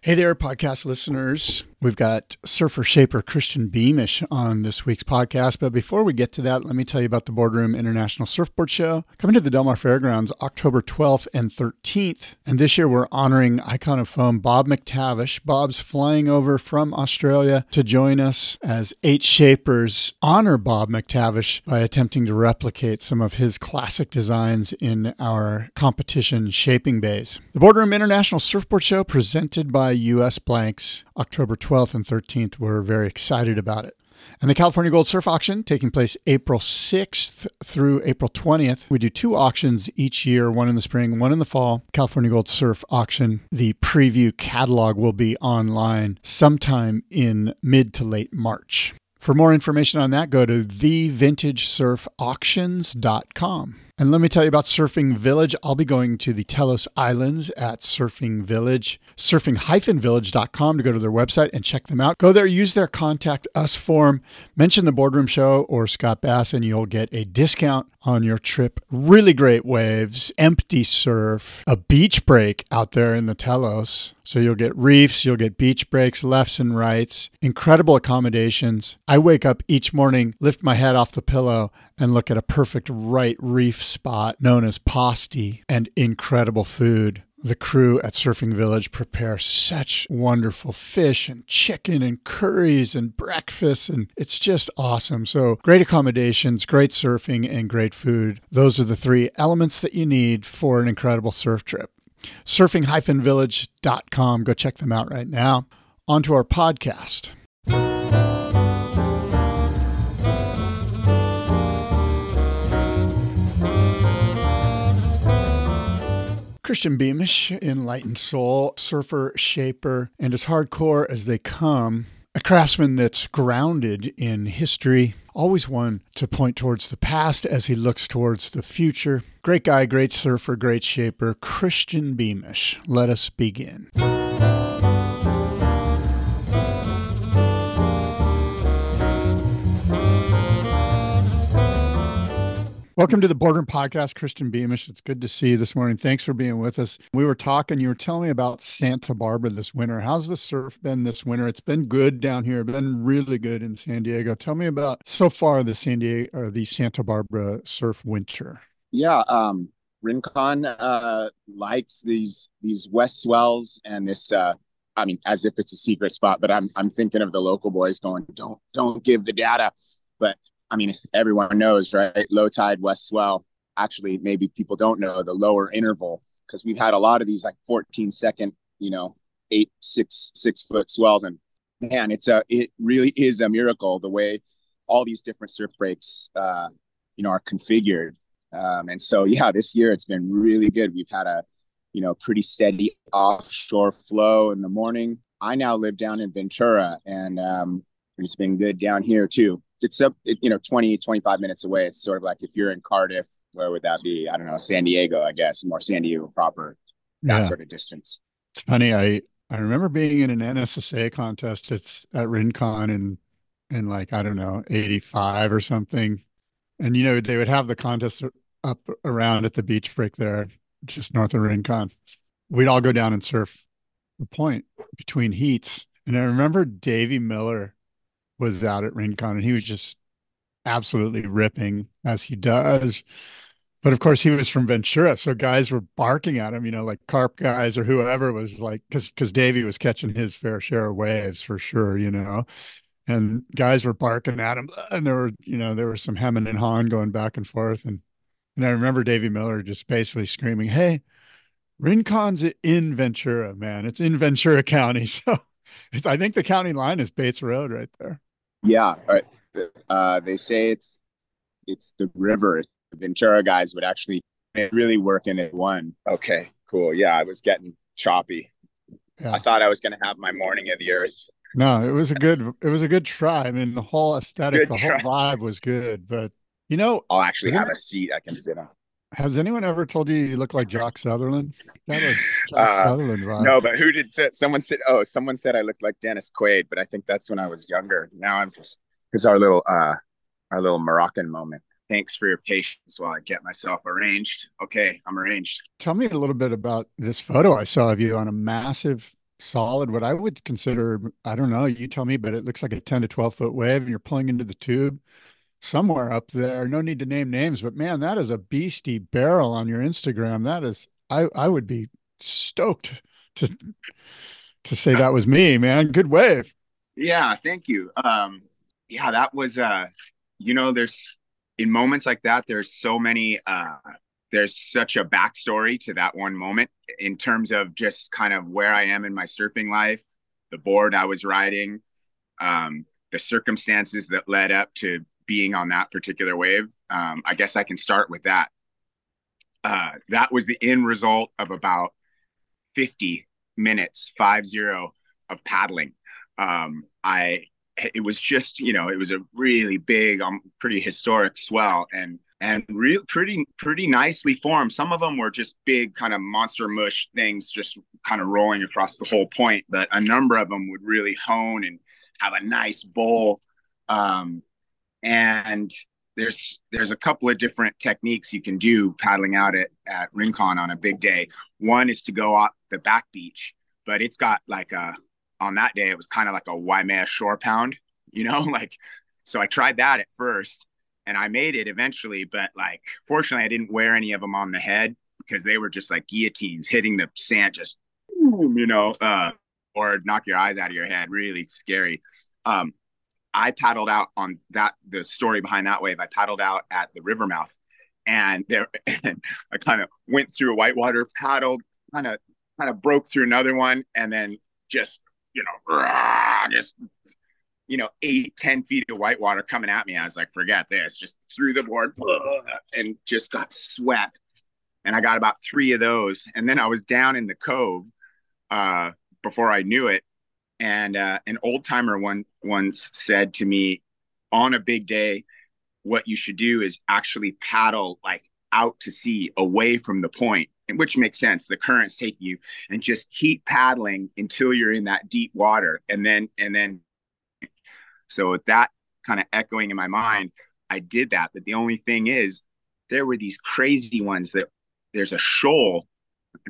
Hey there, podcast listeners. We've got surfer shaper Christian Beamish on this week's podcast. But before we get to that, let me tell you about the Boardroom International Surfboard Show coming to the Del Mar Fairgrounds October 12th and 13th. And this year we're honoring icon of foam Bob McTavish. Bob's flying over from Australia to join us as eight shapers honor Bob McTavish by attempting to replicate some of his classic designs in our competition shaping bays. The Boardroom International Surfboard Show presented by US Blanks October 12th and 13th. We're very excited about it. And the California Gold Surf Auction taking place April 6th through April 20th. We do two auctions each year, one in the spring, one in the fall. California Gold Surf Auction. The preview catalog will be online sometime in mid to late March. For more information on that, go to thevintagesurfauctions.com. And let me tell you about Surfing Village. I'll be going to the Telos Islands at Surfing Village, surfing-village.com to go to their website and check them out. Go there, use their contact us form, mention the Boardroom Show or Scott Bass, and you'll get a discount on your trip. Really great waves, empty surf, a beach break out there in the Telos. So you'll get reefs, you'll get beach breaks, lefts and rights, incredible accommodations. I wake up each morning, lift my head off the pillow, and look at a perfect right reef spot known as Posti and incredible food. The crew at Surfing Village prepare such wonderful fish and chicken and curries and breakfasts, and it's just awesome. So, great accommodations, great surfing, and great food. Those are the three elements that you need for an incredible surf trip. Surfing-village.com. Go check them out right now. On to our podcast. Christian Beamish, enlightened soul, surfer, shaper, and as hardcore as they come, a craftsman that's grounded in history, always one to point towards the past as he looks towards the future. Great guy, great surfer, great shaper, Christian Beamish. Let us begin. Welcome to the Boardroom Podcast, Christian Beamish. It's good to see you this morning. Thanks for being with us. We were talking, you were telling me about Santa Barbara this winter. How's the surf been this winter? It's been good down here, been really good in San Diego. Tell me about so far the San Diego or the Santa Barbara surf winter. Yeah, um, Rincon uh, likes these these west swells and this uh, I mean, as if it's a secret spot, but I'm I'm thinking of the local boys going, don't don't give the data. But I mean, everyone knows, right? Low tide, west swell. Actually, maybe people don't know the lower interval because we've had a lot of these like 14 second, you know, eight, six, six foot swells. And man, it's a, it really is a miracle the way all these different surf breaks, uh, you know, are configured. Um, and so, yeah, this year it's been really good. We've had a, you know, pretty steady offshore flow in the morning. I now live down in Ventura and um, it's been good down here too it's up, you know, 20, 25 minutes away. It's sort of like if you're in Cardiff, where would that be? I don't know, San Diego, I guess, more San Diego proper, that yeah. sort of distance. It's funny. I, I remember being in an NSSA contest. It's at Rincon in, in like, I don't know, 85 or something. And, you know, they would have the contest up around at the beach break there, just north of Rincon. We'd all go down and surf the point between heats. And I remember Davy Miller was out at Rincon and he was just absolutely ripping as he does. But of course, he was from Ventura, so guys were barking at him, you know, like carp guys or whoever was like, because because Davey was catching his fair share of waves for sure, you know, and guys were barking at him, and there were, you know, there was some hemming and hawing going back and forth, and and I remember Davey Miller just basically screaming, "Hey, Rincon's in Ventura, man! It's in Ventura County, so I think the county line is Bates Road right there." Yeah, uh, they say it's it's the river. The Ventura guys would actually really work in it one. Okay, cool. Yeah, I was getting choppy. yeah. I thought I was going to have my morning of the earth. No, it was a good it was a good try. I mean, the whole aesthetic, good the try. whole vibe was good. But you know, I'll actually have a seat I can sit on. Has anyone ever told you you look like Jock Sutherland? That was Jock uh, Sutherland vibe. No, but who did say, someone said? Oh, someone said I looked like Dennis Quaid, but I think that's when I was younger. Now I'm just it's our little uh our little Moroccan moment. Thanks for your patience while I get myself arranged. Okay, I'm arranged. Tell me a little bit about this photo I saw of you on a massive solid what I would consider I don't know, you tell me, but it looks like a 10 to 12 foot wave and you're pulling into the tube somewhere up there. No need to name names, but man, that is a beastie barrel on your Instagram. That is, I I would be stoked to to say that was me, man. Good wave. Yeah, thank you. Um, yeah, that was uh, you know, there's in moments like that, there's so many uh there's such a backstory to that one moment in terms of just kind of where I am in my surfing life, the board I was riding, um, the circumstances that led up to being on that particular wave. Um, I guess I can start with that. Uh, that was the end result of about 50 minutes, five zero of paddling. Um, I, it was just, you know, it was a really big, um, pretty historic swell and, and real pretty, pretty nicely formed. Some of them were just big kind of monster mush things, just kind of rolling across the whole point. But a number of them would really hone and have a nice bowl. Um, and there's there's a couple of different techniques you can do paddling out at, at Rincon on a big day. One is to go off the back beach, but it's got like a on that day it was kind of like a Waimea shore pound, you know, like so I tried that at first and I made it eventually, but like fortunately I didn't wear any of them on the head because they were just like guillotines hitting the sand just you know, uh or knock your eyes out of your head, really scary. Um I paddled out on that the story behind that wave. I paddled out at the river mouth and there and I kind of went through a whitewater, paddled, kind of kind of broke through another one, and then just you know rah, just you know eight ten feet of whitewater coming at me. I was like, forget this, just threw the board and just got swept. And I got about three of those, and then I was down in the cove uh, before I knew it, and uh, an old timer one once said to me, on a big day, what you should do is actually paddle like out to sea, away from the point, which makes sense. The current's taking you, and just keep paddling until you're in that deep water, and then and then. So with that kind of echoing in my mind, I did that. But the only thing is, there were these crazy ones that there's a shoal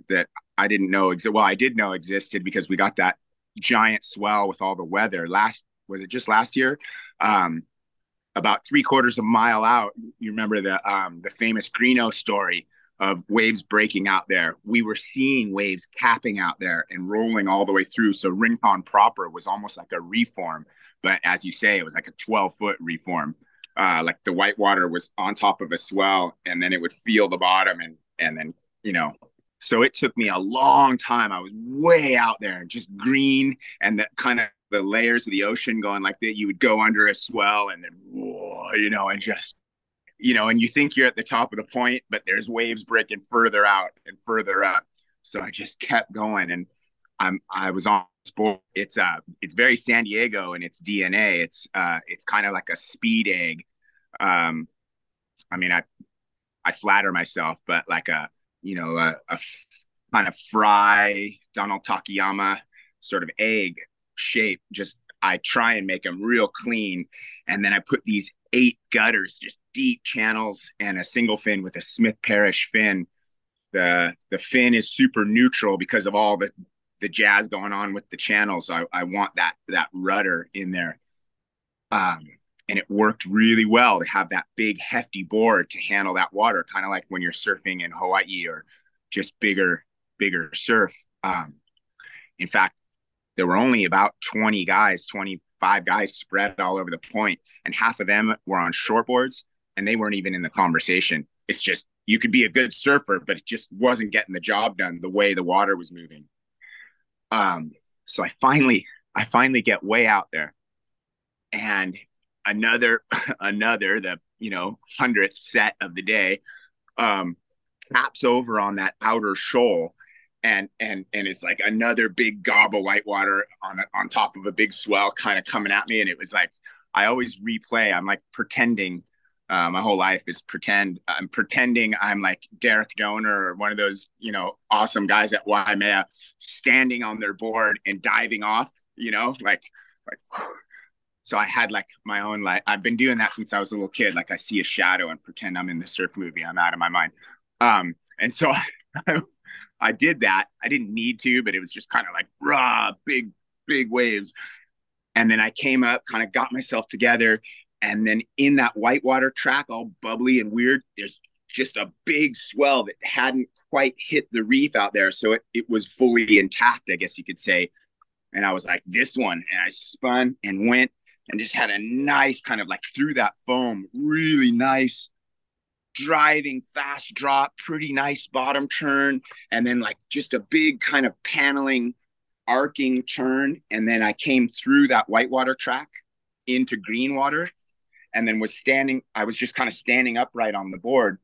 that I didn't know. Well, I did know existed because we got that giant swell with all the weather. Last was it just last year? Um, about three quarters of a mile out, you remember the um, the famous Greenough story of waves breaking out there. We were seeing waves capping out there and rolling all the way through. So Rincon proper was almost like a reform, but as you say, it was like a 12 foot reform. Uh, like the white water was on top of a swell, and then it would feel the bottom, and and then you know so it took me a long time. I was way out there, just green and the kind of the layers of the ocean going like that. You would go under a swell and then, you know, and just, you know, and you think you're at the top of the point, but there's waves breaking further out and further up. So I just kept going and I'm, I was on sport. It's uh, it's very San Diego and its DNA. It's, uh, it's kind of like a speed egg. Um, I mean, I, I flatter myself, but like a, you know, a, kind of fry Donald Takayama sort of egg shape. Just I try and make them real clean, and then I put these eight gutters, just deep channels, and a single fin with a Smith Parrish fin. The the fin is super neutral because of all the the jazz going on with the channels. I, I want that that rudder in there. Um, and it worked really well to have that big hefty board to handle that water kind of like when you're surfing in hawaii or just bigger bigger surf. Um, in fact there were only about 20 guys 25 guys spread all over the point and half of them were on shortboards and they weren't even in the conversation. It's just you could be a good surfer but it just wasn't getting the job done the way the water was moving. Um, so i finally i finally get way out there and another another the you know hundredth set of the day um caps over on that outer shoal and and and it's like another big gob of whitewater on on top of a big swell kind of coming at me. And it was like i always replay i'm like pretending uh, my whole life is pretend i'm pretending i'm like Darrick Doerner or one of those you know awesome guys at waimea standing on their board and diving off you know like like so i had like my own like i've been doing that since i was a little kid like i see a shadow and pretend i'm in the surf movie i'm out of my mind um and so I, I did that. I didn't need to, but it was just kind of like raw, big, big waves. And then I came up, kind of got myself together. And then in that whitewater track, all bubbly and weird, there's just a big swell that hadn't quite hit the reef out there. So it, it was fully intact, I guess you could say. And I was like, this one. And I spun and went and just had a nice kind of like through that foam, really nice driving fast drop, pretty nice bottom turn, and then like just a big kind of paneling, arcing turn. And then I came through that whitewater track into green water and then was standing, I was just kind of standing upright on the board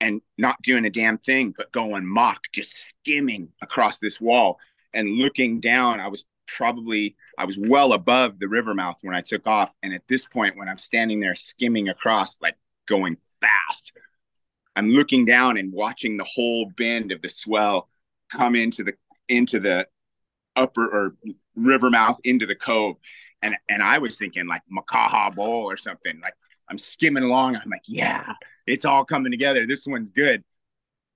and not doing a damn thing, but going mock, just skimming across this wall and looking down. I was probably I was well above the river mouth when I took off. And at this point, when I'm standing there skimming across, like going fast. I'm looking down and watching the whole bend of the swell come into the into the upper or river mouth into the cove. And and I was thinking like Makaha Bowl or something. Like I'm skimming along. I'm like, yeah, it's all coming together. This one's good.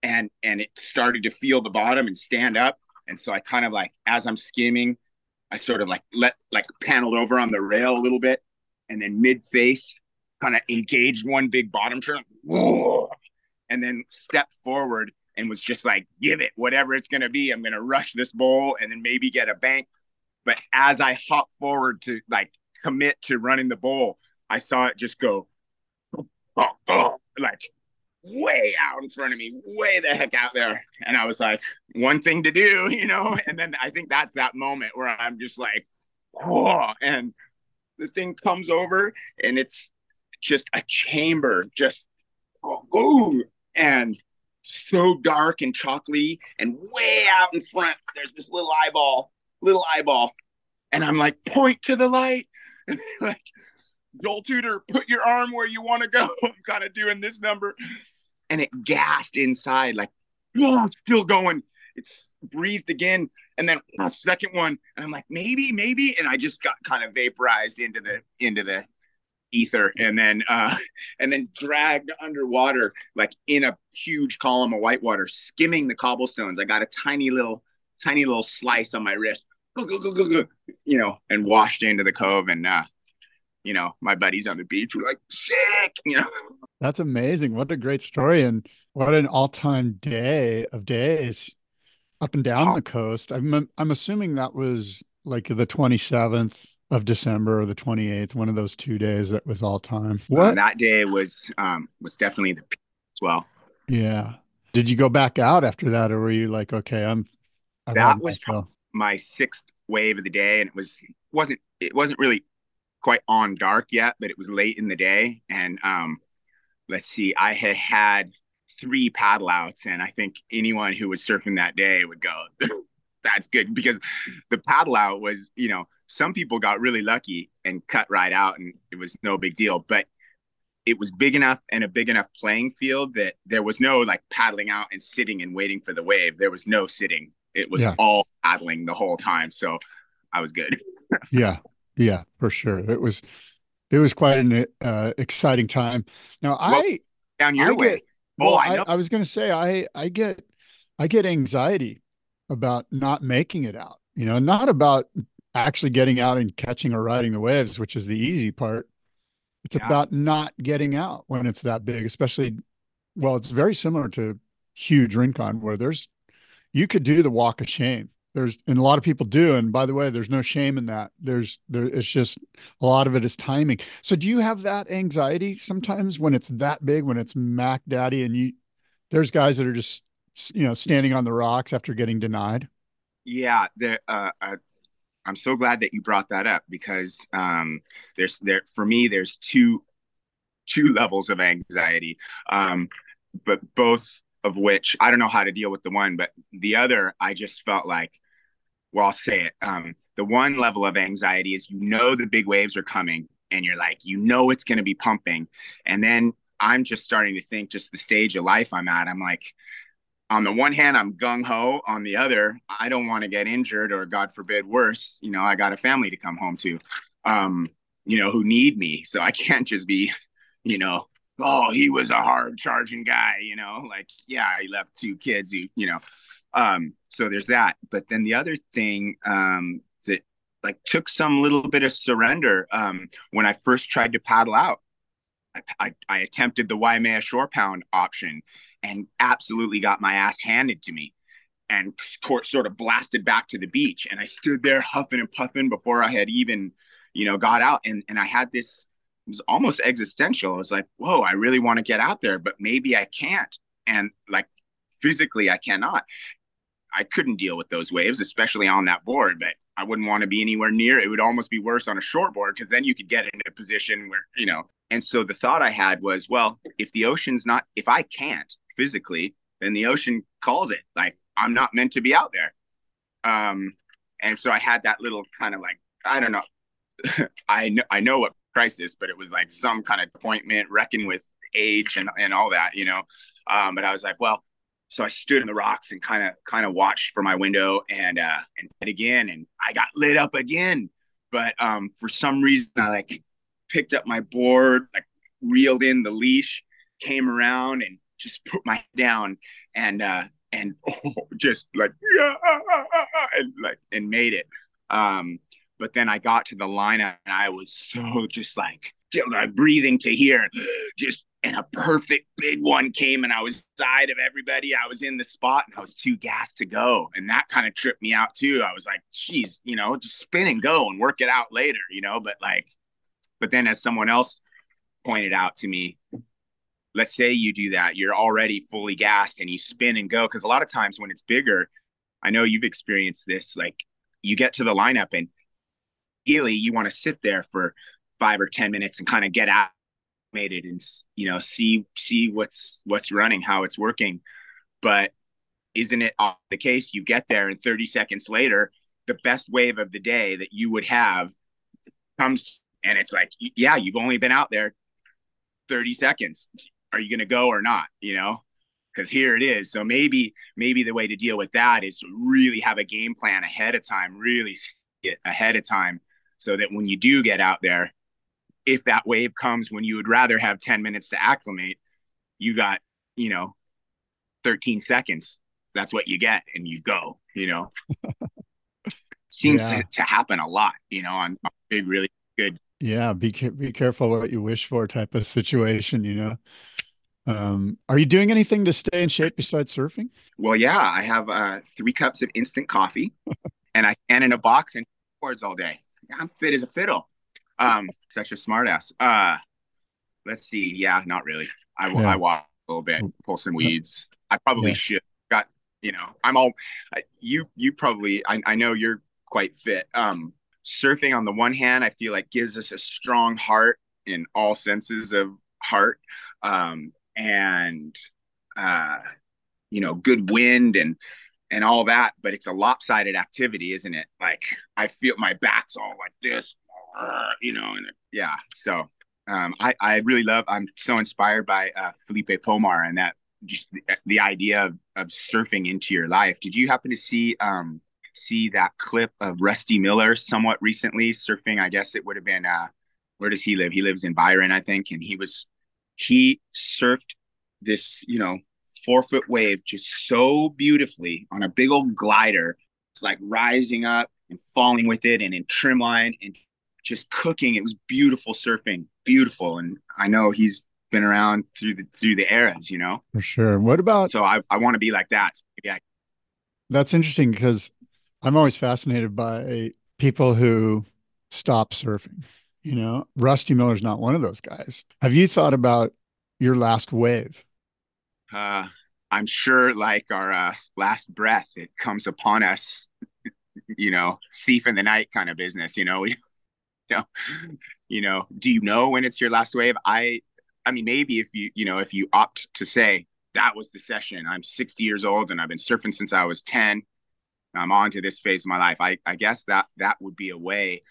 And and it started to feel the bottom and stand up. And so I kind of like as I'm skimming, I sort of like let like paneled over on the rail a little bit. And then mid face, kind of engaged one big bottom turn, and then stepped forward and was just like, give it whatever it's to be. I'm to rush this bowl and then maybe get a bank. But as I hop forward to like commit to running the bowl, I saw it just go oh, oh, like way out in front of me, way the heck out there. And I was like, one thing to do, you know? And then I think that's that moment where I'm just like, oh, and the thing comes over and it's just a chamber, just boom, and so dark and chocolatey, and way out in front, there's this little eyeball, little eyeball, and I'm like, point to the light, like. Joel Tudor, put your arm where you want to go. I'm kind of doing this number. And it gassed inside, like, oh, still going. It's breathed again. And then a second one. And I'm like, maybe, maybe. And I just got kind of vaporized into the into the ether and then uh and then dragged underwater like in a huge column of whitewater skimming the cobblestones i got a tiny little tiny little slice on my wrist you know and washed into the cove and uh you know my buddies on the beach were like sick you know that's amazing what a great story and what an all-time day of days up and down oh. the coast i'm i'm assuming that was like the 27th of December or the 28th, one of those two days that was all time. What that day was um was definitely the peak as well. Yeah. Did you go back out after that or were you like, okay, I'm I've that was my sixth wave of the day and it was wasn't it wasn't really quite on dark yet, but it was late in the day. And um let's see, I had had three paddle outs and I think anyone who was surfing that day would go that's good because the paddle out was, you know, some people got really lucky and cut right out and it was no big deal. But it was big enough and a big enough playing field that there was no like paddling out and sitting and waiting for the wave. There was no sitting. It was yeah. all paddling the whole time. So I was good. yeah. Yeah, for sure. It was it was quite an uh, exciting time. Now well, I down your I way. Get, oh, well, I, I, I was going to say I I get I get anxiety about not making it out. You know, not about actually getting out and catching or riding the waves, which is the easy part. It's yeah. about not getting out when it's that big, especially. Well, it's very similar to huge Rincon, where there's you could do the walk of shame. There's and a lot of people do. And by the way, there's no shame in that. There's there. It's just a lot of it is timing. So, do you have that anxiety sometimes when it's that big, when it's Mac Daddy, and you? There's guys that are just you know standing on the rocks after getting denied. Yeah, there. Uh, uh, I'm so glad that you brought that up because um, there's there for me there's two two levels of anxiety, um, but both of which I don't know how to deal with the one, but the other, I just felt like, well, I'll say it. Um, the one level of anxiety is you know the big waves are coming and you're like, you know it's going to be pumping. And then I'm just starting to think just the stage of life I'm at. I'm like, on the one hand, I'm gung ho. On the other, I don't want to get injured or, God forbid, worse. You know, I got a family to come home to, um, you know, who need me. So I can't just be, you know, oh, he was a hard charging guy. You know, like yeah, he left two kids. Who, you know, um, so there's that. But then the other thing um, that like took some little bit of surrender um, when I first tried to paddle out. I, I, I attempted the Waimea shore pound option and absolutely got my ass handed to me and sort of blasted back to the beach. And I stood there huffing and puffing before I had even, you know, got out. And, and I had this, was almost existential. I was like, whoa, I really want to get out there, but maybe I can't. And like physically, I cannot. I couldn't deal with those waves, especially on that board, but I wouldn't want to be anywhere near. It would almost be worse on a short board because then you could get in a position where, you know. And so the thought I had was, well, if the ocean's not, if I can't, physically, then the ocean calls it. Like I'm not meant to be out there. Um, and so I had that little kind of like I don't know. I know I know what crisis, but it was like some kind of appointment, reckon with age and and all that, you know. Um, but I was like, well, so I stood in the rocks and kind of kind of watched from my window and uh and again and I got lit up again. But um for some reason I like picked up my board, like reeled in the leash, came around and just put my down and uh and oh, just like yeah and like and made it um but then I got to the lineup and I was so just like like breathing to here just and a perfect big one came and I was side of everybody. I was in the spot and I was too gassed to go. And that kind of tripped me out too. I was like, geez, you know, just spin and go and work it out later, you know, but like, but then as someone else pointed out to me, let's say you do that, you're already fully gassed and you spin and go. Cause a lot of times when it's bigger, I know you've experienced this, like you get to the lineup and ideally you want to sit there for five or 10 minutes and kind of get acclimated and, you know, see, see what's, what's running, how it's working. But isn't it the case you get there and 30 seconds later, the best wave of the day that you would have comes and it's like, yeah, you've only been out there 30 seconds are you going to go or not? You know, because here it is. So maybe maybe the way to deal with that is really have a game plan ahead of time, really see it ahead of time, so that when you do get out there, if that wave comes when you would rather have 10 minutes to acclimate, you got, you know, 13 seconds. That's what you get and you go, you know. Seems yeah. to, to, happen a lot, you know, on, on big, really good. Yeah, be be careful what you wish for type of situation, you know. Um, are you doing anything to stay in shape besides surfing? Well, yeah, I have uh, three cups of instant coffee, and I stand in a box and boards all day. I'm fit as a fiddle. Um, such a smartass. Uh, let's see. Yeah, not really. I yeah. I walk a little bit, pull some weeds. I probably yeah. should. Got you know, I'm all. You you probably. I I know you're quite fit. Um, surfing on the one hand, I feel like gives us a strong heart in all senses of heart. Um, and uh, you know good wind and and all that but it's a lopsided activity isn't it? Like i feel my back's all like this you know and yeah so um, I, I really love i'm so inspired by uh, felipe pomar and that just the, the idea of, of surfing into your life. Did you happen to see um see that clip of rusty miller somewhat recently surfing? I guess it would have been uh where does he live? He lives in byron i think and he was he surfed this, you know, four foot wave just so beautifully on a big old glider. It's like rising up and falling with it and in trim line and just cooking. It was beautiful surfing, beautiful. And I know he's been around through the through the eras, you know. For sure. What about so I, I want to be like that. So I... That's interesting because I'm always fascinated by people who stop surfing. You know, Rusty Miller's not one of those guys. Have you thought about your last wave? Uh, I'm sure, like our uh, last breath, it comes upon us. You know, thief in the night kind of business. You know, you know, you know. Do you know when it's your last wave? I, I mean, maybe if you, you know, if you opt to say that was the session. I'm 60 years old and I've been surfing since I was 10. I'm on to this phase of my life. I, I guess that that would be a way.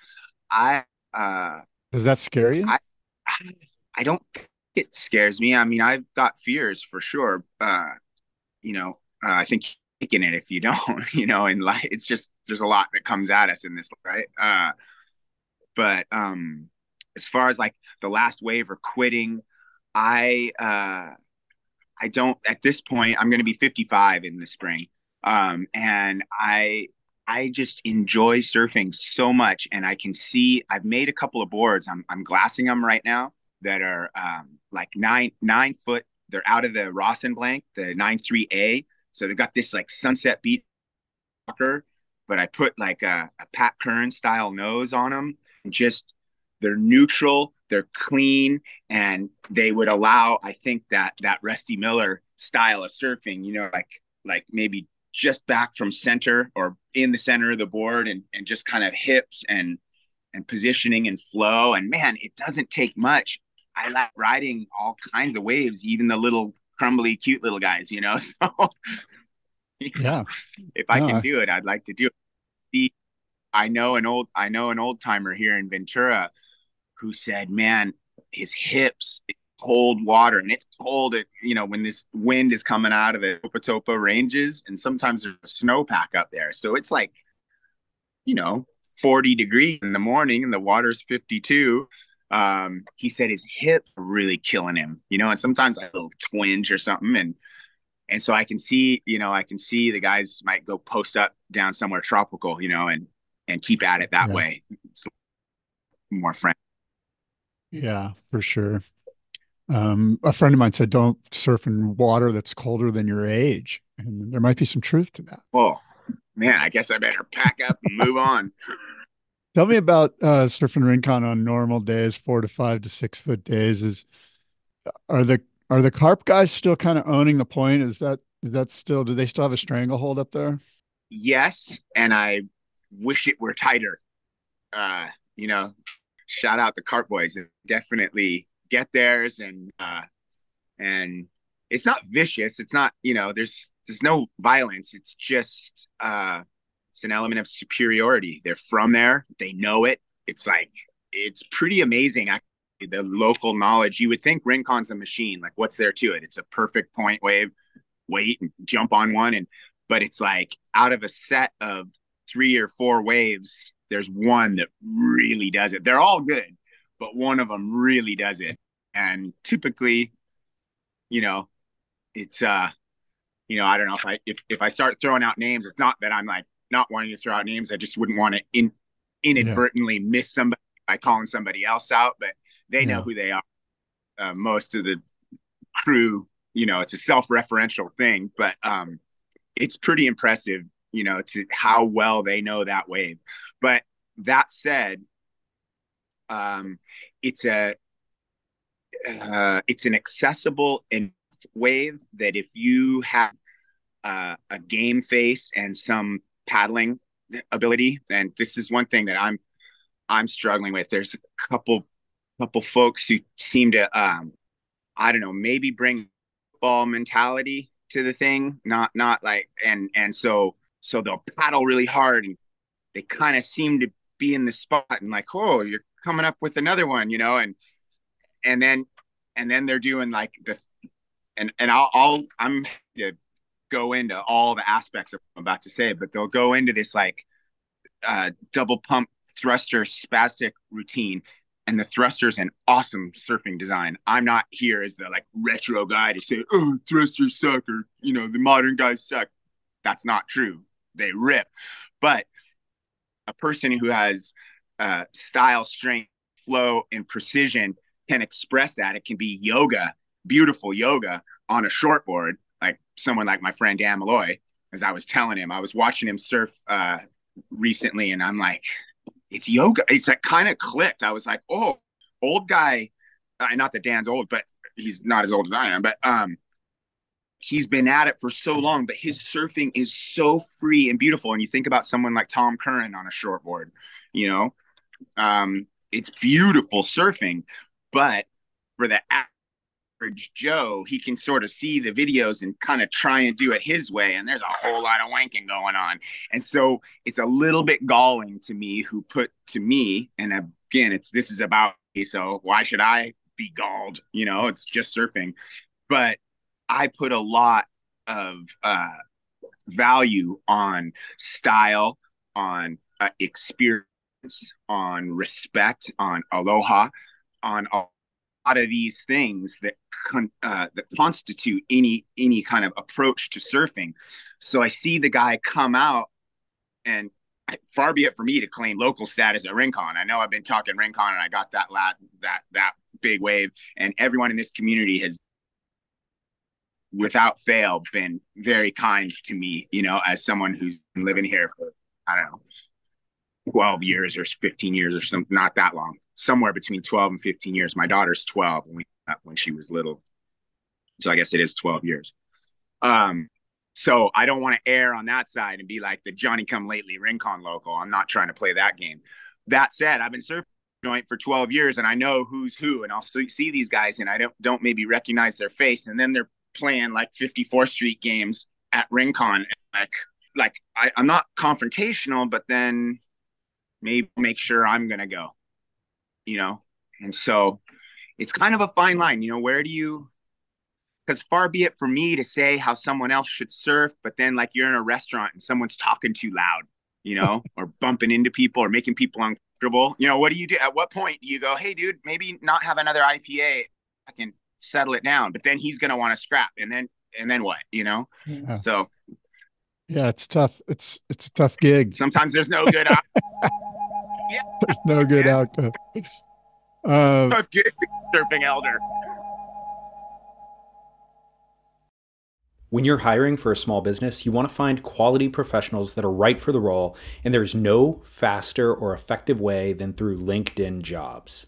I uh does that scare you? I, I don't it scares me. I mean, I've got fears for sure. Uh, you know, uh, I think taking it if you don't, you know, and like it's just there's a lot that comes at us in this, right? Uh, but um, as far as like the last wave or quitting, I uh, I don't at this point. I'm going to be 55 in the spring, um, and I I just enjoy surfing so much, and I can see I've made a couple of boards. I'm I'm glassing them right now that are um, like nine nine foot. They're out of the Ross and Blank, the nine three A. So they've got this like sunset beat but I put like a, a Pat Curren style nose on them. Just they're neutral, they're clean, and they would allow, I think, that that Rusty Miller style of surfing, you know, like like maybe just back from center or in the center of the board and and just kind of hips and and positioning and flow. And man, it doesn't take much. I like riding all kinds of waves, even the little crumbly, cute little guys, you know. So yeah, if I no, can do it, I'd like to do it. I know an old I know an old timer here in Ventura who said, "Man, his hips cold water and it's cold at, you know when this wind is coming out of the Topatopa ranges and sometimes there's a snowpack up there so it's like you know 40 degrees in the morning and the water's 52 um, he said his hip really killing him, you know, and sometimes a little twinge or something. And, and so I can see, you know, I can see the guys might go post up down somewhere tropical, you know, and, and keep at it that yeah. way. It's more friend. Yeah, for sure. Um, a friend of mine said, don't surf in water that's colder than your age. And there might be some truth to that. Oh man, I guess I better pack up and move on. Tell me about uh, surfing rincon on normal days, four to five to six foot days. Is are the are the carp guys still kind of owning the point? Is that is that still? Do they still have a stranglehold up there? Yes, and I wish it were tighter. Uh, you know, shout out the carp boys. They definitely get theirs, and uh, and it's not vicious. It's not you know. There's there's no violence. It's just uh it's an element of superiority. They're from there, they know it. It's like it's pretty amazing the local knowledge. You would think Rincon's a machine. Like what's there to it? It's a perfect point wave, wait and jump on one and but it's like out of a set of three or four waves, there's one that really does it. They're all good, but one of them really does it. And typically, you know, it's uh you know, I don't know if I if, if I start throwing out names, it's not that I'm like not wanting to throw out names. I just wouldn't want to in, inadvertently yeah. miss somebody by calling somebody else out, but they know who they are. Uh, most of the crew, you know, it's a self-referential thing, but um, it's pretty impressive, you know, to how well they know that wave. But that said, um, it's a uh, it's an accessible and wave that if you have uh, a game face and some paddling ability, and this is one thing that I'm I'm struggling with. There's a couple couple folks who seem to um I don't know, maybe bring ball mentality to the thing, not not like and and so so they'll paddle really hard and they kind of seem to be in the spot and like, oh, you're coming up with another one, you know, and and then and then they're doing like the and and I'll, I'll I'm yeah, go into all the aspects of I'm about to say, but they'll go into this like uh, double pump thruster spastic routine. And the thruster is an awesome surfing design. I'm not here as the like retro guy to say, oh, thrusters suck or, you know, the modern guys suck. That's not true. They rip. But a person who has uh, style, strength, flow, and precision can express that. It can be yoga, beautiful yoga on a shortboard like someone like my friend Dan Malloy, as I was telling him, I was watching him surf uh, recently, and I'm like, it's yoga. It's like kind of clicked. I was like, oh, old guy. Uh, not that Dan's old, but he's not as old as I am. But um, he's been at it for so long, but his surfing is so free and beautiful. And you think about someone like Tom Curren on a shortboard, you know, um, it's beautiful surfing, but for the Joe, he can sort of see the videos and kind of try and do it his way. And there's a whole lot of wanking going on. And so it's a little bit galling to me who put to me, and again, it's this is about me. So why should I be galled? You know, it's just surfing. But I put a lot of uh, value on style, on uh, experience, on respect, on aloha, on a lot of these things that con- uh, that constitute any any kind of approach to surfing. So I see the guy come out, and far be it for me to claim local status at Rincon. I know I've been talking Rincon, and I got that that that big wave, and everyone in this community has without fail been very kind to me you know as someone who's been living here for i don't know 12 years or 15 years or something not that long somewhere between 12 and 15 years. My daughter's 12 when we when she was little. So i guess it is 12 years. Um so i don't want to err on that side and be like the johnny come lately rincon local. I'm not trying to play that game. That said i've been surfing joint for 12 years and i know who's who and i'll see, see these guys and i don't don't maybe recognize their face. And then they're playing like 54th Street games at Rincon. Like, like I, I'm not confrontational, but then maybe make sure I'm gonna go. You know, and so it's kind of a fine line. You know, where do you? Because far be it for me to say how someone else should surf, but then like you're in a restaurant and someone's talking too loud, you know, or bumping into people or making people uncomfortable. You know, what do you do? At what point do you go, hey, dude, maybe not have another IPA? I can settle it down. But then he's going to want to scrap, and then and then what? You know. Yeah. So. Yeah, it's tough. It's it's a tough gig. Sometimes there's no good. Out- yeah. There's no good yeah. outcome. Um, tough gig, surfing elder. When you're hiring for a small business, you want to find quality professionals that are right for the role, and there's no faster or effective way than through LinkedIn jobs.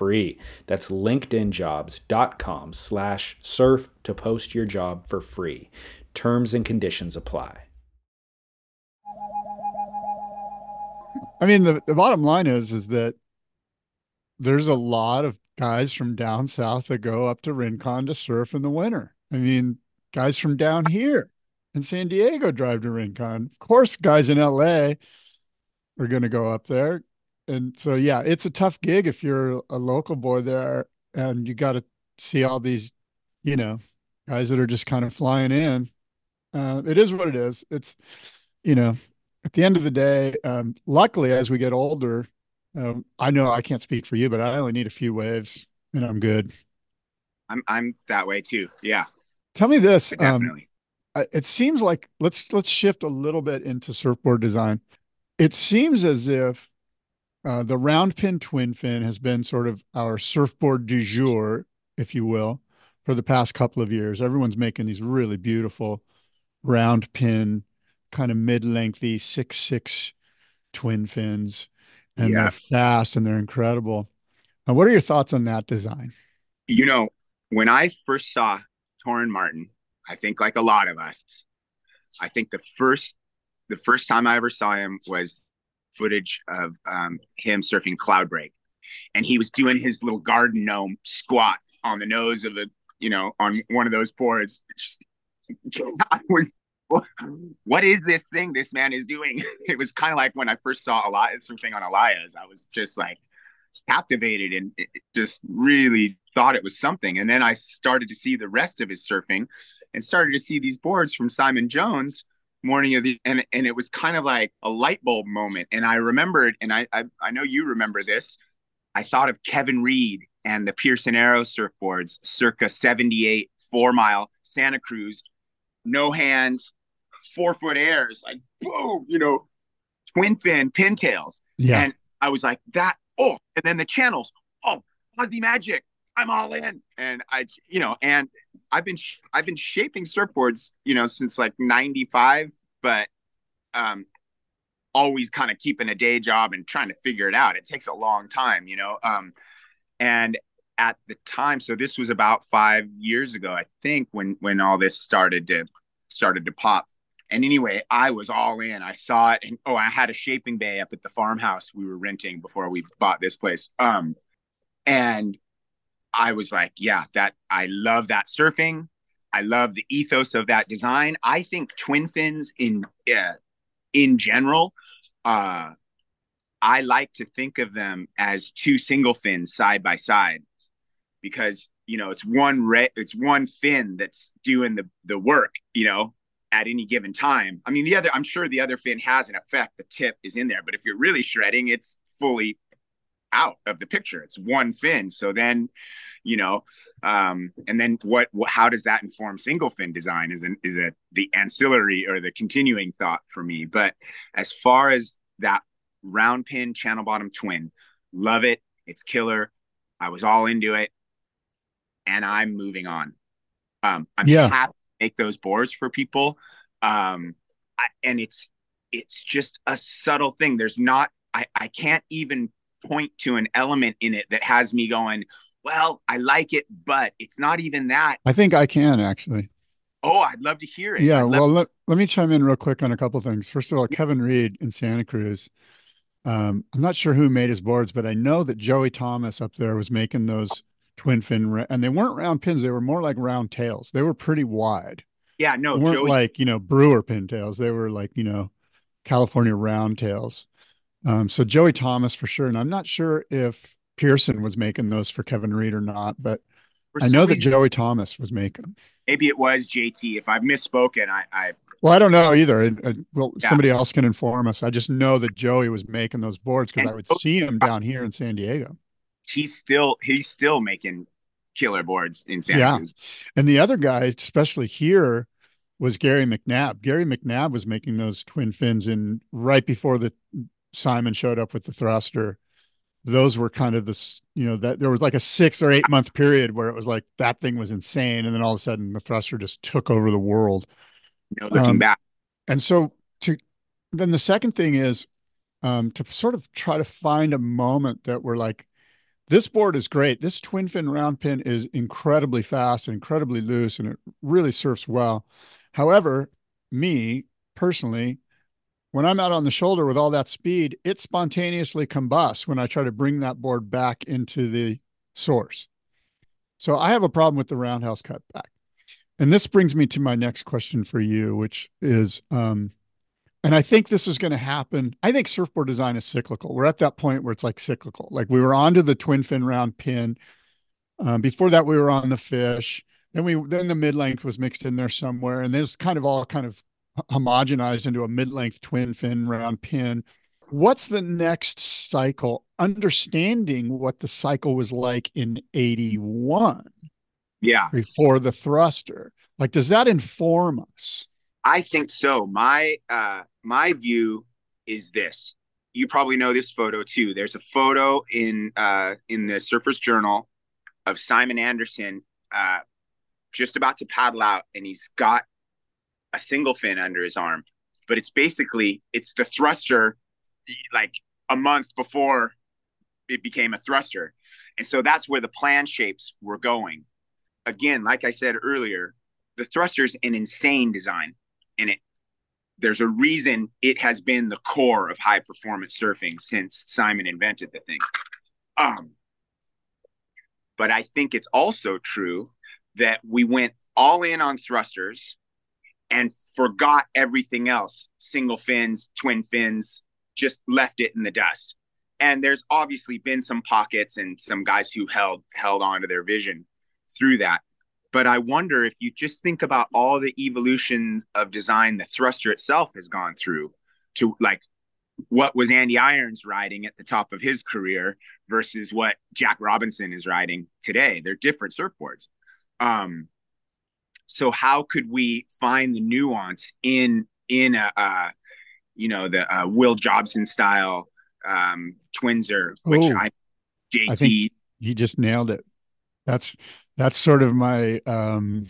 free. That's linkedinjobs.com slash surf to post your job for free. Terms and conditions apply. I mean, the, the bottom line is, is that there's a lot of guys from down south that go up to Rincon to surf in the winter. I mean, guys from down here in San Diego drive to Rincon. Of course, guys in LA are going to go up there and so yeah, it's a tough gig if you're a local boy there and you got to see all these, you know, guys that are just kind of flying in. Uh, it is what it is. It's, you know, at the end of the day, um, luckily as we get older, um, I know I can't speak for you, but I only need a few waves and I'm good. I'm I'm that way too. Yeah. Tell me this. Um, definitely. Um, it seems like let's let's shift a little bit into surfboard design. It seems as if uh, the round pin twin fin has been sort of our surfboard du jour, if you will, for the past couple of years. Everyone's making these really beautiful round pin, kind of mid lengthy six six twin fins, and yeah. they're fast and they're incredible. Now, what are your thoughts on that design? You know, when I first saw Torren Martin, I think like a lot of us, I think the first the first time I ever saw him was footage of um, him surfing Cloudbreak and he was doing his little garden gnome squat on the nose of a, you know, on one of those boards. Just, what is this thing this man is doing? It was kind of like when I first saw Elias surfing on Elias, I was just like captivated and just really thought it was something. And then I started to see the rest of his surfing and started to see these boards from Simon Jones morning of the and and it was kind of like a light bulb moment. And I remembered, and I I, I know you remember this. I thought of Kevin Reed and the Pearson arrow surfboards circa 78 four mile Santa Cruz, no hands, four foot airs, like boom, you know, twin fin pintails. Yeah. And I was like, that, oh, and then the channels, oh, Ozzy Magic, I'm all in. And I, you know, and I've been, I've been shaping surfboards, you know, since like 95, but, um, always kind of keeping a day job and trying to figure it out. It takes a long time, you know. Um, and at the time, so this was about five years ago, I think, when when all this started to started to pop. And anyway, I was all in. I saw it, and oh, I had a shaping bay up at the farmhouse we were renting before we bought this place. Um, and I was like, yeah, that I love that surfing. I love the ethos of that design. I think twin fins in uh, in general, uh, I like to think of them as two single fins side by side because you know it's one re- it's one fin that's doing the the work. You know, at any given time. I mean, the other, I'm sure the other fin has an effect. The tip is in there, but if you're really shredding, it's fully out of the picture. It's one fin. So then, you know, um, and then what, what, how does that inform single fin design is an, is it the ancillary or the continuing thought for me. But as far as that round pin channel bottom twin, love it. It's killer. I was all into it and I'm moving on. Um, I'm yeah. happy to make those boards for people. Um, I, and it's it's just a subtle thing. There's not I, I can't even point to an element in it that has me going, well, I like it, but it's not even that. I think I can actually. Oh, I'd love to hear it. Yeah, well, let, let me chime in real quick on a couple things. First of all, Kevin Reed in Santa Cruz. Um, I'm not sure who made his boards, but I know that Joey Thomas up there was making those twin fin, and they weren't round pins. They were more like round tails. They were pretty wide. Yeah, no, they weren't Joey... like you know brewer pintails. They were like you know California round tails. Um, so Joey Thomas for sure, and I'm not sure if Pearson was making those for Kevin Reed or not, but I know that Joey Thomas was making them. Maybe it was JT. If I've misspoken, I, I well, I don't know either. I, I, well, yeah. somebody else can inform us. I just know that Joey was making those boards because I would see him down here in San Diego he's still he's still making killer boards in Santa yeah. Cruz. And the other guy, especially here, was Gary McNabb. Gary McNabb was making those twin fins in right before the Simon showed up with the thruster. Those were kind of this, you know, that there was like a six or eight month period where it was like that thing was insane, and then all of a sudden the thruster just took over the world. You know, looking um, back, and so to then the second thing is um, to sort of try to find a moment that we're like, this board is great. This twin fin round pin is incredibly fast and incredibly loose, and it really surfs well. However, me personally, when I'm out on the shoulder with all that speed, it spontaneously combusts when I try to bring that board back into the source. So I have a problem with the roundhouse cutback. And this brings me to my next question for you, which is um, and I think this is going to happen. I think surfboard design is cyclical. We're at that point where it's like cyclical. Like we were onto the twin fin round pin. Um, before that, we were on the fish. Then we then the mid length was mixed in there somewhere, and this kind of all kind of homogenized into a mid length twin fin round pin. What's the next cycle? Understanding what the cycle was like in '81. Yeah, before the thruster. Like, does that inform us? I think so. My uh, my view is this. You probably know this photo too. There's a photo in uh, in the Surfers Journal of Simon Anderson uh, just about to paddle out, and he's got a single fin under his arm. But it's basically it's the thruster, like a month before it became a thruster, and so that's where the plan shapes were going. Again, like I said earlier, the thruster is an insane design, and it there's a reason it has been the core of high performance surfing since Simon invented the thing. Um, but I think it's also true that we went all in on thrusters and forgot everything else single fins, twin fins, just left it in the dust. And there's obviously been some pockets and some guys who held held on to their vision through that. But I wonder if you just think about all the evolution of design the thruster itself has gone through to like what was Andy Irons riding at the top of his career versus what Jack Robinson is riding today. They're different surfboards. Um, so how could we find the nuance in in a, a you know the uh, Will Jobson style um, Twinzer, which I JT. I think you just nailed it. That's that's sort of my um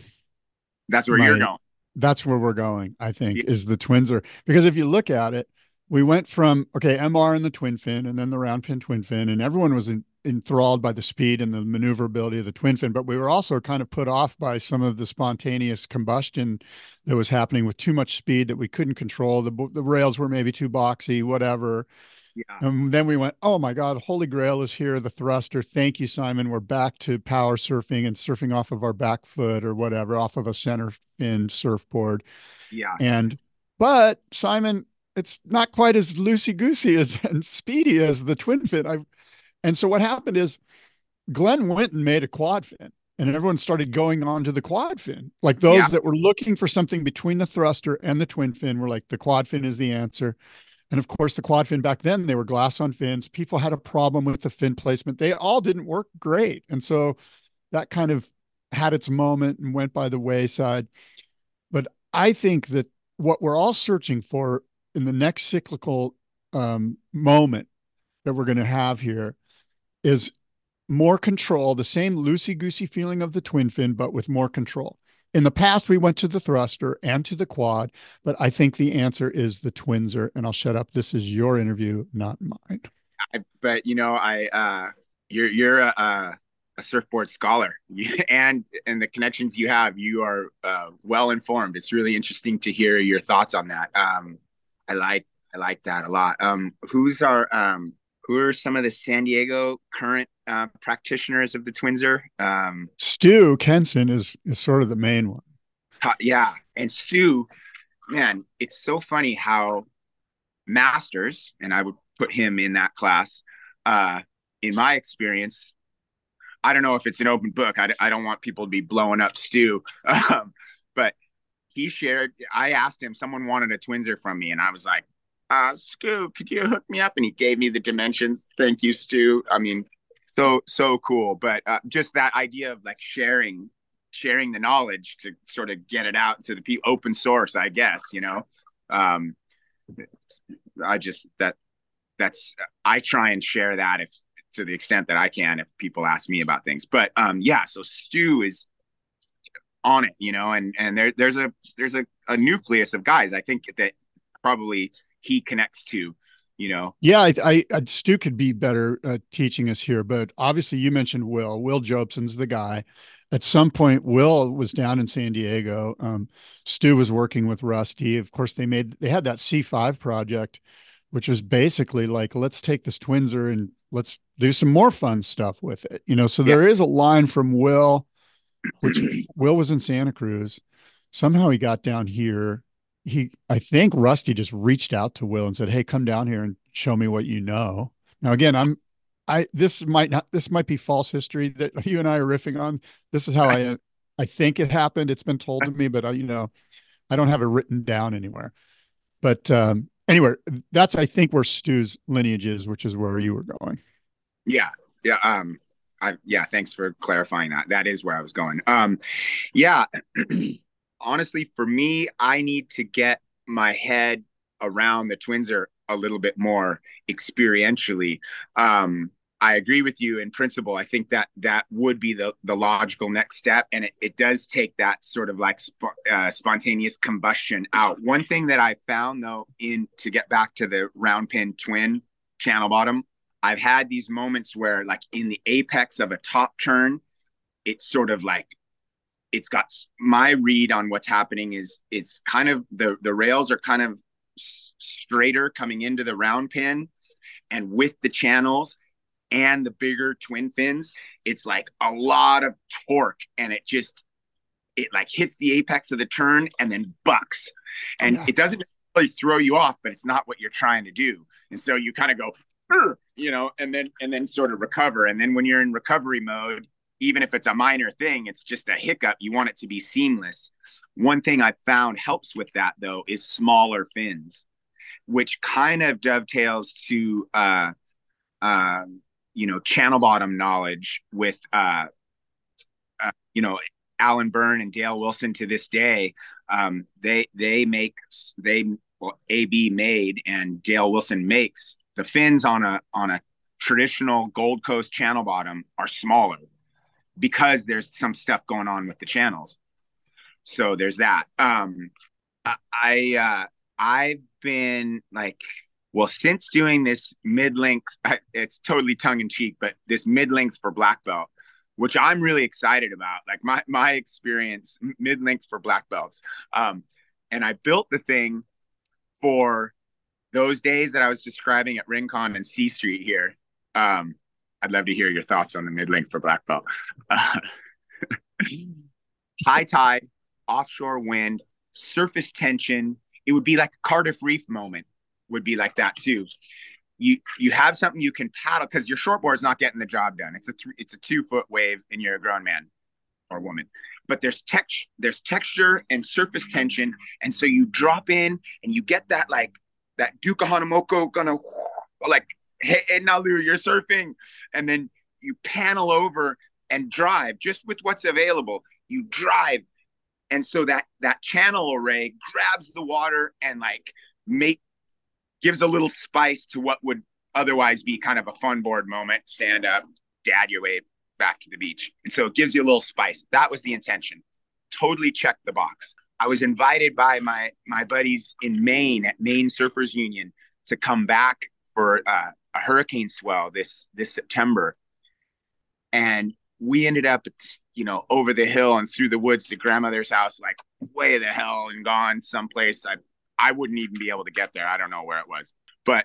that's where my, you're going. That's where we're going, I think, yeah. is the Twinzer. Because if you look at it, we went from okay, MR and the twin fin and then the round pin twin fin, and everyone was in, enthralled by the speed and the maneuverability of the twin fin, but we were also kind of put off by some of the spontaneous combustion that was happening with too much speed that we couldn't control. The the rails were maybe too boxy, whatever. Yeah. And then we went, oh my God, Holy Grail is here, the thruster. Thank you, Simon. We're back to power surfing and surfing off of our back foot or whatever, off of a center fin surfboard. Yeah. And but Simon, it's not quite as loosey goosey as and speedy as the twin fin. I and so what happened is Glenn went and made a quad fin and everyone started going on to the quad fin. Like those yeah. that were looking for something between the thruster and the twin fin were like, the quad fin is the answer. And of course, the quad fin back then, they were glass on fins. People had a problem with the fin placement. They all didn't work great. And so that kind of had its moment and went by the wayside. But I think that what we're all searching for in the next cyclical um, moment that we're going to have here is more control, the same loosey goosey feeling of the twin fin, but with more control. In the past, we went to the thruster and to the quad, but I think the answer is the twinzer. And I'll shut up. This is your interview, not mine. I, but you know, I uh, you're you're a, a surfboard scholar, and and the connections you have, you are uh, well informed. It's really interesting to hear your thoughts on that. Um, I like I like that a lot. Um, who's our um, who are some of the San Diego current uh, practitioners of the Twinzer? Um, Stu Kenson is is sort of the main one. Uh, yeah, and Stu, man, it's so funny how masters, and I would put him in that class. Uh, in my experience, I don't know if it's an open book. I, I don't want people to be blowing up Stu, um, but he shared. I asked him. Someone wanted a Twinzer from me, and I was like, uh, Stu, could you hook me up? And he gave me the dimensions. Thank you, Stu. I mean, so so cool. But uh, just that idea of like sharing, sharing the knowledge to sort of get it out to the people, open source, I guess. You know, um, I just that that's I try and share that if to the extent that I can if people ask me about things. But um, yeah, so Stu is on it, you know, and and there there's a there's a, a nucleus of guys I think that probably he connects to you know? Yeah i, I, I stu could be better uh, teaching us here but obviously you mentioned will. Will jobson's the guy. At some point will was down in san diego. Um, stu was working with rusty. Of course they made they had that c5 project which was basically like let's take this twinzer and let's do some more fun stuff with it you know? So yeah. there is a line from will which will was in santa cruz. Somehow he got down here he I think Rusty just reached out to Will and said, "Hey, come down here and show me what you know." Now again, I'm I this might not this might be false history that you and I are riffing on. This is how I I think it happened. It's been told to me, but I, you know, I don't have it written down anywhere. But um anyway, that's I think where Stu's lineage is, which is where you were going. Yeah. Yeah. Um I yeah, thanks for clarifying that. That is where I was going. Um yeah. honestly, for me, I need to get my head around the Twinzer a little bit more experientially. Um, I agree with you in principle. I think that that would be the the logical next step, and it, it does take that sort of like sp- uh, spontaneous combustion out. One thing that I found though, in to get back to the round pin twin channel bottom, I've had these moments where, like in the apex of a top turn, it's sort of like it's got my read on what's happening is it's kind of the the rails are kind of straighter coming into the round pin and with the channels and the bigger twin fins it's like a lot of torque and it just it like hits the apex of the turn and then bucks. Oh, and yeah. it doesn't really throw you off, but it's not what you're trying to do. And so you kind of go, you know, and then and then sort of recover. And then when you're in recovery mode, even if it's a minor thing, it's just a hiccup. You want it to be seamless. One thing I found helps with that though is smaller fins, which kind of dovetails to uh, um, you know channel bottom knowledge with uh, uh, you know Alan Byrne and Dale Wilson to this day. Um, they they make they well, AB made and Dale Wilson makes the fins on a on a traditional Gold Coast channel bottom are smaller because there's some stuff going on with the channels. So there's that. Um, I uh, I've been like well since doing this mid length. It's totally tongue in cheek, but this mid length for black belt, which I'm really excited about. Like my my experience mid length for black belts. Um, and I built the thing for those days that I was describing at Rincon and C Street here. Um, I'd love to hear your thoughts on the mid length for black belt. Uh, high tide, offshore wind, surface tension. It would be like a Cardiff Reef moment. Would be like that too. You you have something you can paddle because your shortboard is not getting the job done. It's a th- it's a two foot wave, and you're a grown man or woman. But there's text there's texture and surface tension, and so you drop in and you get that like that Duke of Kahanamoku gonna like hey, hey Nalu, you're surfing, and then you panel over and drive just with what's available. You drive, and so that that channel array grabs the water and like make gives a little spice to what would otherwise be kind of a fun board moment. Stand up, dad your wave back to the beach, and so it gives you a little spice. That was the intention. Totally checked the box. I was invited by my my buddies in Maine at Maine Surfers Union to come back for uh, a hurricane swell this this September, and we ended up, you know, over the hill and through the woods to grandmother's house, like way the hell and gone someplace. I I wouldn't even be able to get there. I don't know where it was, but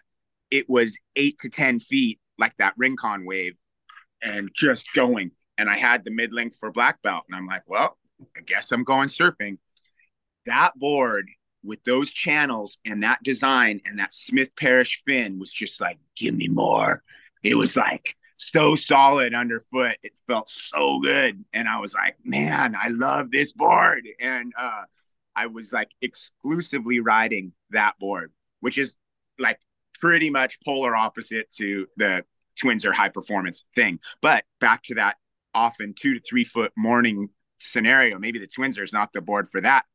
it was eight to ten feet, like that Rincon wave, and just going. And I had the mid length for black belt, and I'm like, well, I guess I'm going surfing. That board with those channels and that design and that Smith Parish fin was just like, give me more. It was like so solid underfoot. It felt so good. And I was like, man, I love this board. And uh, I was like exclusively riding that board, which is like pretty much polar opposite to the Twinzer high performance thing. But back to that often two to three foot morning scenario, maybe the Twinzer is not the board for that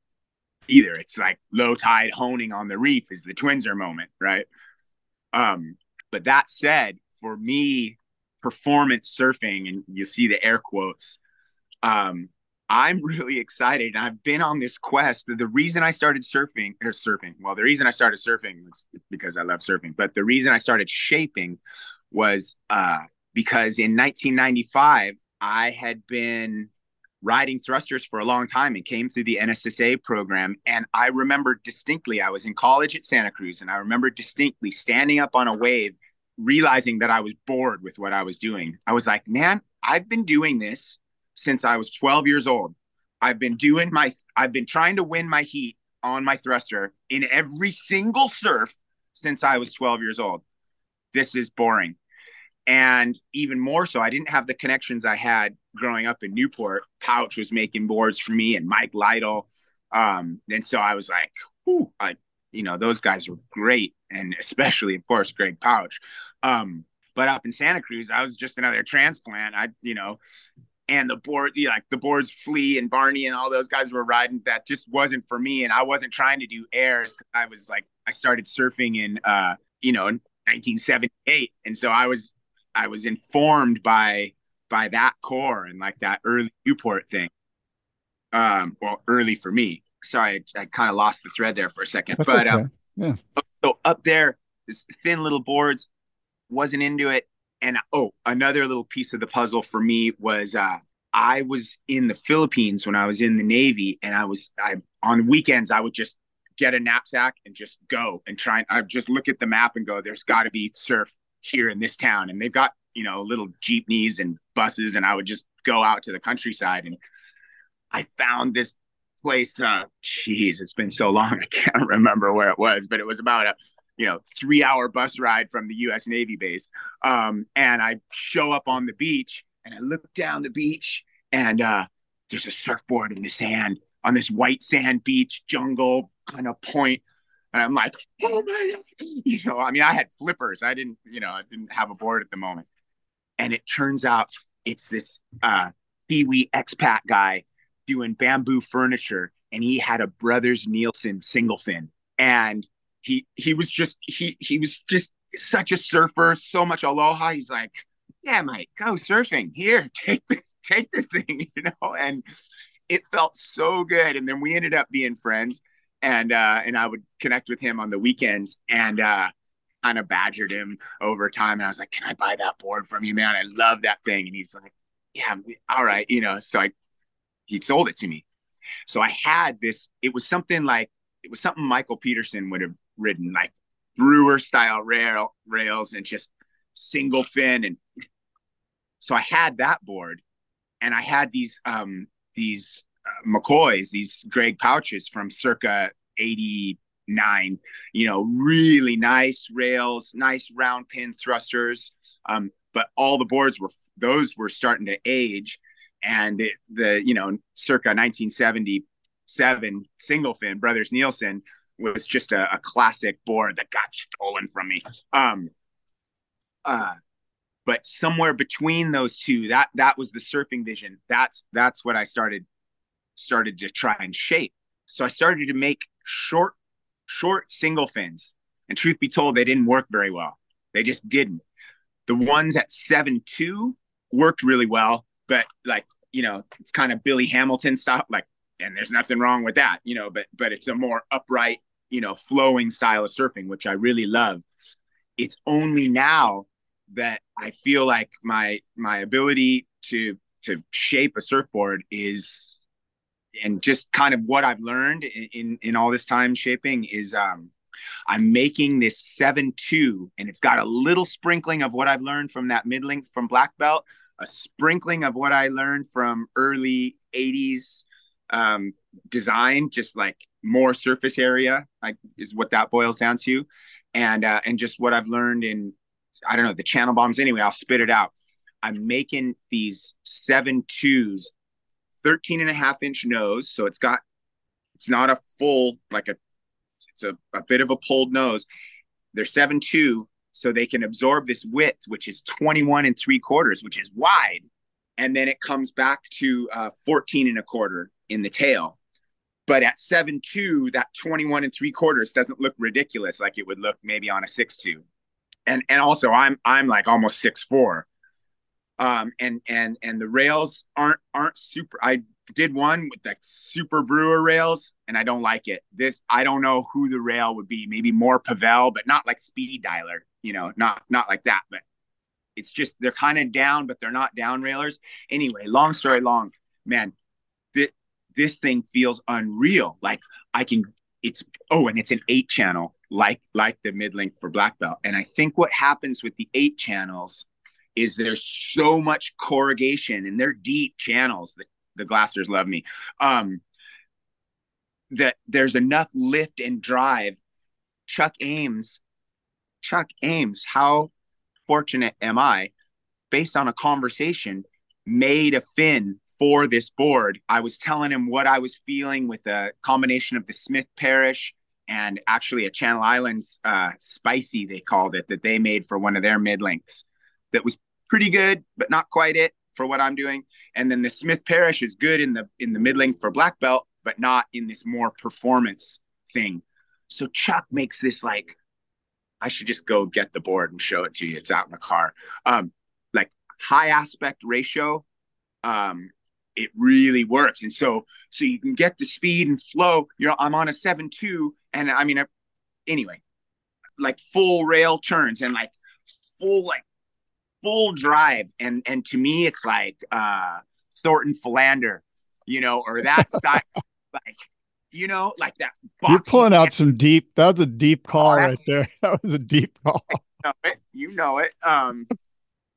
either. It's like low tide honing on the reef is the Twinzer moment, right? Um, but that said, for me, performance surfing, and you see the air quotes, um, I'm really excited. And I've been on this quest. The reason I started surfing or surfing, well, the reason I started surfing was because I love surfing, but the reason I started shaping was uh, because in 1995, I had been riding thrusters for a long time and came through the NSSA program. And I remember distinctly, I was in college at Santa Cruz, and I remember distinctly standing up on a wave, realizing that I was bored with what I was doing. I was like, man, I've been doing this since I was 12 years old. I've been doing my, I've been trying to win my heat on my thruster in every single surf since I was 12 years old. This is boring. And even more so, I didn't have the connections I had growing up in Newport. Pouch was making boards for me and Mike Lytle. Um, and so I was like, whew, I, you know, those guys were great. And especially, of course, Greg Pouch. Um, but up in Santa Cruz, I was just another transplant. I, you know, and the board, you like the boards, Flea and Barney and all those guys were riding. That just wasn't for me. And I wasn't trying to do airs. I was like, I started surfing in, uh, you know, 1978. And so I was I was informed by by that core and like that early Newport thing. Um, well, early for me. Sorry, I, I kind of lost the thread there for a second. That's but okay. um, yeah. So up there, this thin little boards, wasn't into it. And oh, another little piece of the puzzle for me was uh, I was in the Philippines when I was in the Navy, and I was I on weekends I would just get a knapsack and just go and try and I just look at the map and go, there's got to be surf here in this town and they've got you know little jeepneys and buses and i would just go out to the countryside and I found this place. Uh, it's been so long I can't remember where it was, but it was about a you know three hour bus ride from the U.S. Navy base. Um, and I show up on the beach and I look down the beach and uh, there's a surfboard in the sand on this white sand beach jungle kind of point. point and I'm like, oh my, God. you know, I mean, I had flippers. I didn't, you know, I didn't have a board at the moment. And it turns out it's this uh, Pee-wee expat guy doing bamboo furniture. And he had a Brothers Neilsen single fin. And he, he was just, he, he was just such a surfer, so much aloha. He's like, yeah, Mike, go surfing here. Take, the, take this thing, you know? And it felt so good. And then we ended up being friends and uh, and I would connect with him on the weekends and uh, kind of badgered him over time. And I was like, "Can I buy that board from you, man? I love that thing." And he's like, "Yeah, all right," you know. So I he sold it to me. So I had this. It was something like it was something Michael Peterson would have ridden, like brewer style rail rails and just single fin and so I had that board and I had these um these McCoys, these Greg pouches from circa 89, you know, really nice rails, nice round pin thrusters. Um, but all the boards were, those were starting to age. And it, the, you know, circa 1977 single fin Brothers Neilsen was just a, a classic board that got stolen from me. Um, uh, but somewhere between those two, that that was the surfing vision. That's that's what I started started to try and shape. So I started to make short, short single fins. And truth be told, they didn't work very well. They just didn't. The ones at seven two worked really well, but like, you know, it's kind of Billy Hamilton style, like, and there's nothing wrong with that, you know, but but it's a more upright, you know, flowing style of surfing, which I really love. It's only now that I feel like my my ability to to shape a surfboard is and just kind of what I've learned in, in, in all this time shaping is um, I'm making this seven two, and it's got a little sprinkling of what I've learned from that mid length from black belt, a sprinkling of what I learned from early '80s um, design, just like more surface area, like is what that boils down to, and uh, and just what I've learned in I don't know the channel bottoms. Anyway, I'll spit it out. I'm making these seven twos 13 and a half inch nose. So it's got, it's not a full, like a, it's a, a bit of a pulled nose. They're seven two, so they can absorb this width, which is 21 and three quarters, which is wide. And then it comes back to uh, 14 and a quarter in the tail. But at seven two, that 21 and three quarters doesn't look ridiculous like it would look maybe on a six two. And and also I'm I'm like almost six four um, and and and the rails aren't aren't super. I did one with like super brewer rails, and I don't like it. This I don't know who the rail would be. Maybe more Pavel, but not like Speed Dialer. You know, not not like that. But it's just they're kind of down, but they're not down railers. Anyway, long story long, man. Th- this thing feels unreal. Like I can. It's oh, and it's an eight channel, like like the mid length for black belt. And I think what happens with the eight channels is there's so much corrugation and they're deep channels that the glassers love me. Um that there's enough lift and drive. Chuck ames chuck ames how fortunate am i? Based on a conversation made a fin for this board i was telling him what i was feeling with a combination of the smith parish and actually a channel islands uh, spicy they called it that they made for one of their mid lengths that was pretty good, but not quite it for what I'm doing. And then the Smith Parish is good in the in the mid length for black belt, but not in this more performance thing. So Chuck makes this like, I should just go get the board and show it to you. It's out in the car. Um, like high aspect ratio. Um, it really works. And so so you can get the speed and flow. You know, I'm on a seven two, and I mean, I, anyway, like full rail turns and like full like full drive. And and to me, it's like uh Thornton Fallander, you know, or that style, like you know, like that. You're pulling out some deep. That was a deep call oh, right there. That was a deep call. You know it. You know it. Um,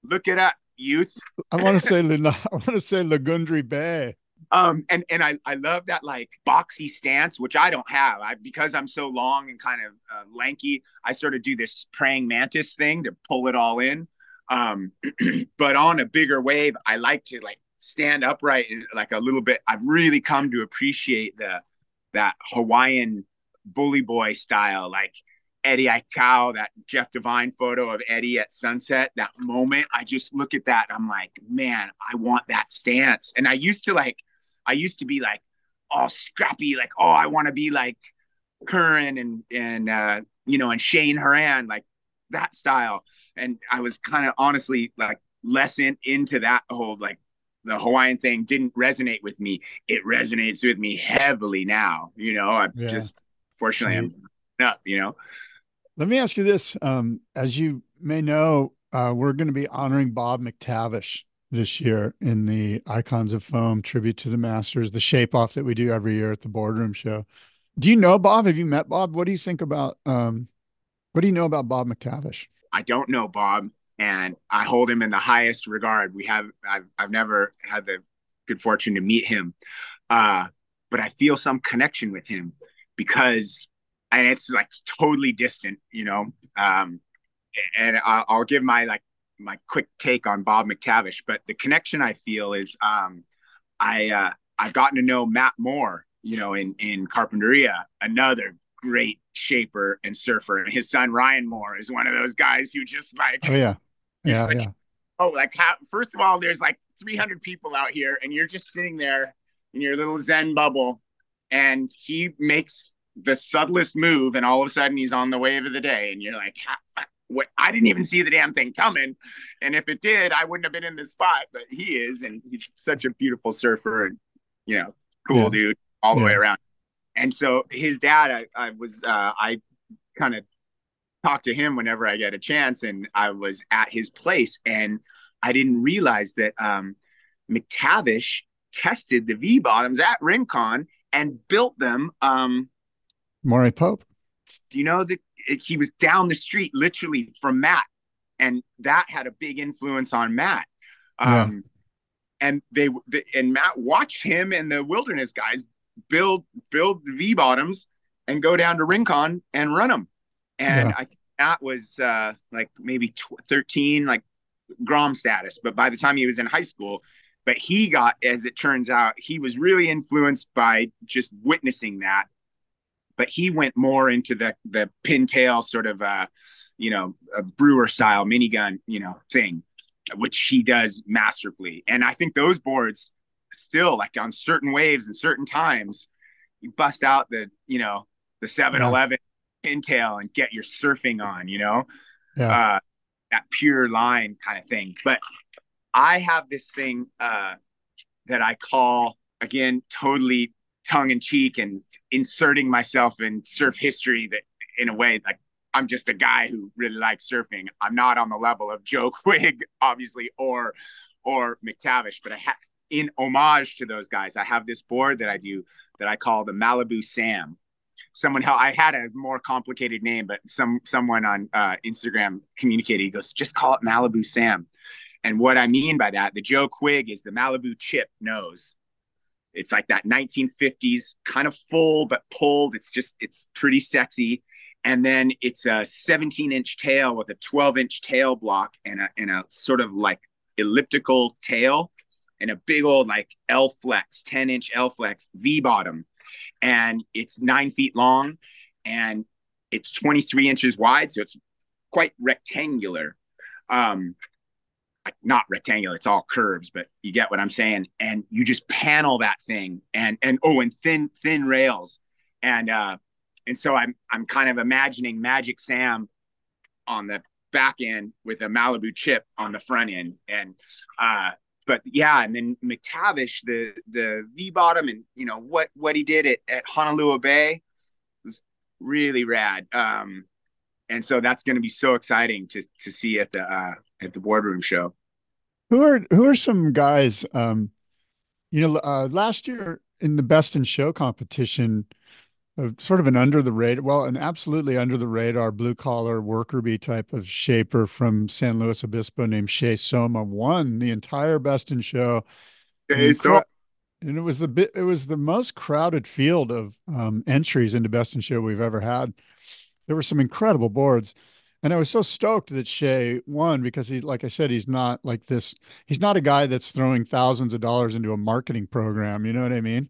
look it up, youth. I want to say I want to say Lagundri Bay. um, and and I I love that like boxy stance, which I don't have. I because I'm so long and kind of uh, lanky, I sort of do this praying mantis thing to pull it all in. Um, but on a bigger wave, I like to like stand upright and like a little bit. I've really come to appreciate the that Hawaiian bully boy style, like Eddie Aikau, that Jeff Devine photo of Eddie at sunset, that moment, I just look at that. I'm like, man, I want that stance. And I used to like, I used to be like, all scrappy, like, oh, I want to be like Curren and and uh, you know, and Cheyne Horan, like that style. And I was kind of honestly like less in, into that whole like the Hawaiian thing didn't resonate with me. It resonates with me heavily now. You know, I yeah. just fortunately I'm up, you know. Let me ask you this. Um, as you may know, uh, we're going to be honoring Bob McTavish this year in the Icons of Foam tribute to the Masters, the shape off that we do every year at the boardroom show. Do you know Bob? Have you met Bob? What do you think about um, what do you know about Bob McTavish? I don't know Bob, and I hold him in the highest regard. We have I've I've never had the good fortune to meet him, uh, but I feel some connection with him because and it's like totally distant, you know. Um, and I'll, I'll give my like my quick take on Bob McTavish, but the connection I feel is um, I uh, I've gotten to know Matt Moore, you know, in in Carpinteria, another great shaper and surfer, and his son Ryan Moore is one of those guys who just like oh yeah yeah like, yeah oh like how, first of all there's like 300 people out here and you're just sitting there in your little zen bubble and he makes the subtlest move, and all of a sudden he's on the wave of the day, and you're like, uh, what? I didn't even see the damn thing coming, and if it did, I wouldn't have been in this spot. But he is, and he's such a beautiful surfer, and you know, cool yeah. dude all the yeah. way around. And so his dad, I, I was, uh, I kind of talk to him whenever I get a chance, and I was at his place, and I didn't realize that um, McTavish tested the V bottoms at Rincon and built them um, Morey-Pope. Do you know that he was down the street literally from Matt? And that had a big influence on Matt. Um, yeah. and they, the, and Matt watched him and the wilderness guys build build the V bottoms and go down to Rincon and run them. And yeah. I that was uh, like maybe tw- 13, like Grom status. But by the time he was in high school, but he got, as it turns out, he was really influenced by just witnessing that but he went more into the the pintail sort of uh you know a brewer style minigun you know thing which he does masterfully and i think those boards still like on certain waves and certain times you bust out the you know the 7-eleven yeah. pintail and get your surfing on you know yeah. uh that pure line kind of thing but i have this thing uh that i call again totally tongue in cheek and inserting myself in surf history that in a way like I'm just a guy who really likes surfing. I'm not on the level of Joe Quigg, obviously, or or McTavish, but I have in homage to those guys, I have this board that I do that I call the Malibu Sam. Someone I had a more complicated name, but some someone on uh, Instagram communicated. He goes, "Just call it Malibu Sam." And what I mean by that, the Joe Quigg is the Malibu chip nose, it's like that 1950s kind of full but pulled. It's just it's pretty sexy. And then it's a 17 inch tail with a 12 inch tail block and a and a sort of like elliptical tail and a big old like L flex, 10 inch L flex V bottom. And it's nine feet long and it's 23 inches wide. So it's quite rectangular. Um, not rectangular it's all curves but you get what i'm saying and you just panel that thing and and oh and thin thin rails and uh and so i'm i'm kind of imagining magic sam on the back end with a malibu chip on the front end and uh but yeah and then mctavish the the v bottom and you know what what he did at, at honolulu bay was really rad um and so that's going to be so exciting to to see at the uh at the boardroom show. Who are who are some guys? Um, you know, uh, last year in the best in show competition, uh, sort of an under the radar, well, an absolutely under the radar blue collar worker bee type of shaper from San Luis Obispo named Shea Soma won the entire best in show. Hey, and it was the bit. It was the most crowded field of um, entries into Best in Show we've ever had. There were some incredible boards, and I was so stoked that Shay won because he, like I said, he's not like this. He's not a guy that's throwing thousands of dollars into a marketing program. You know what I mean?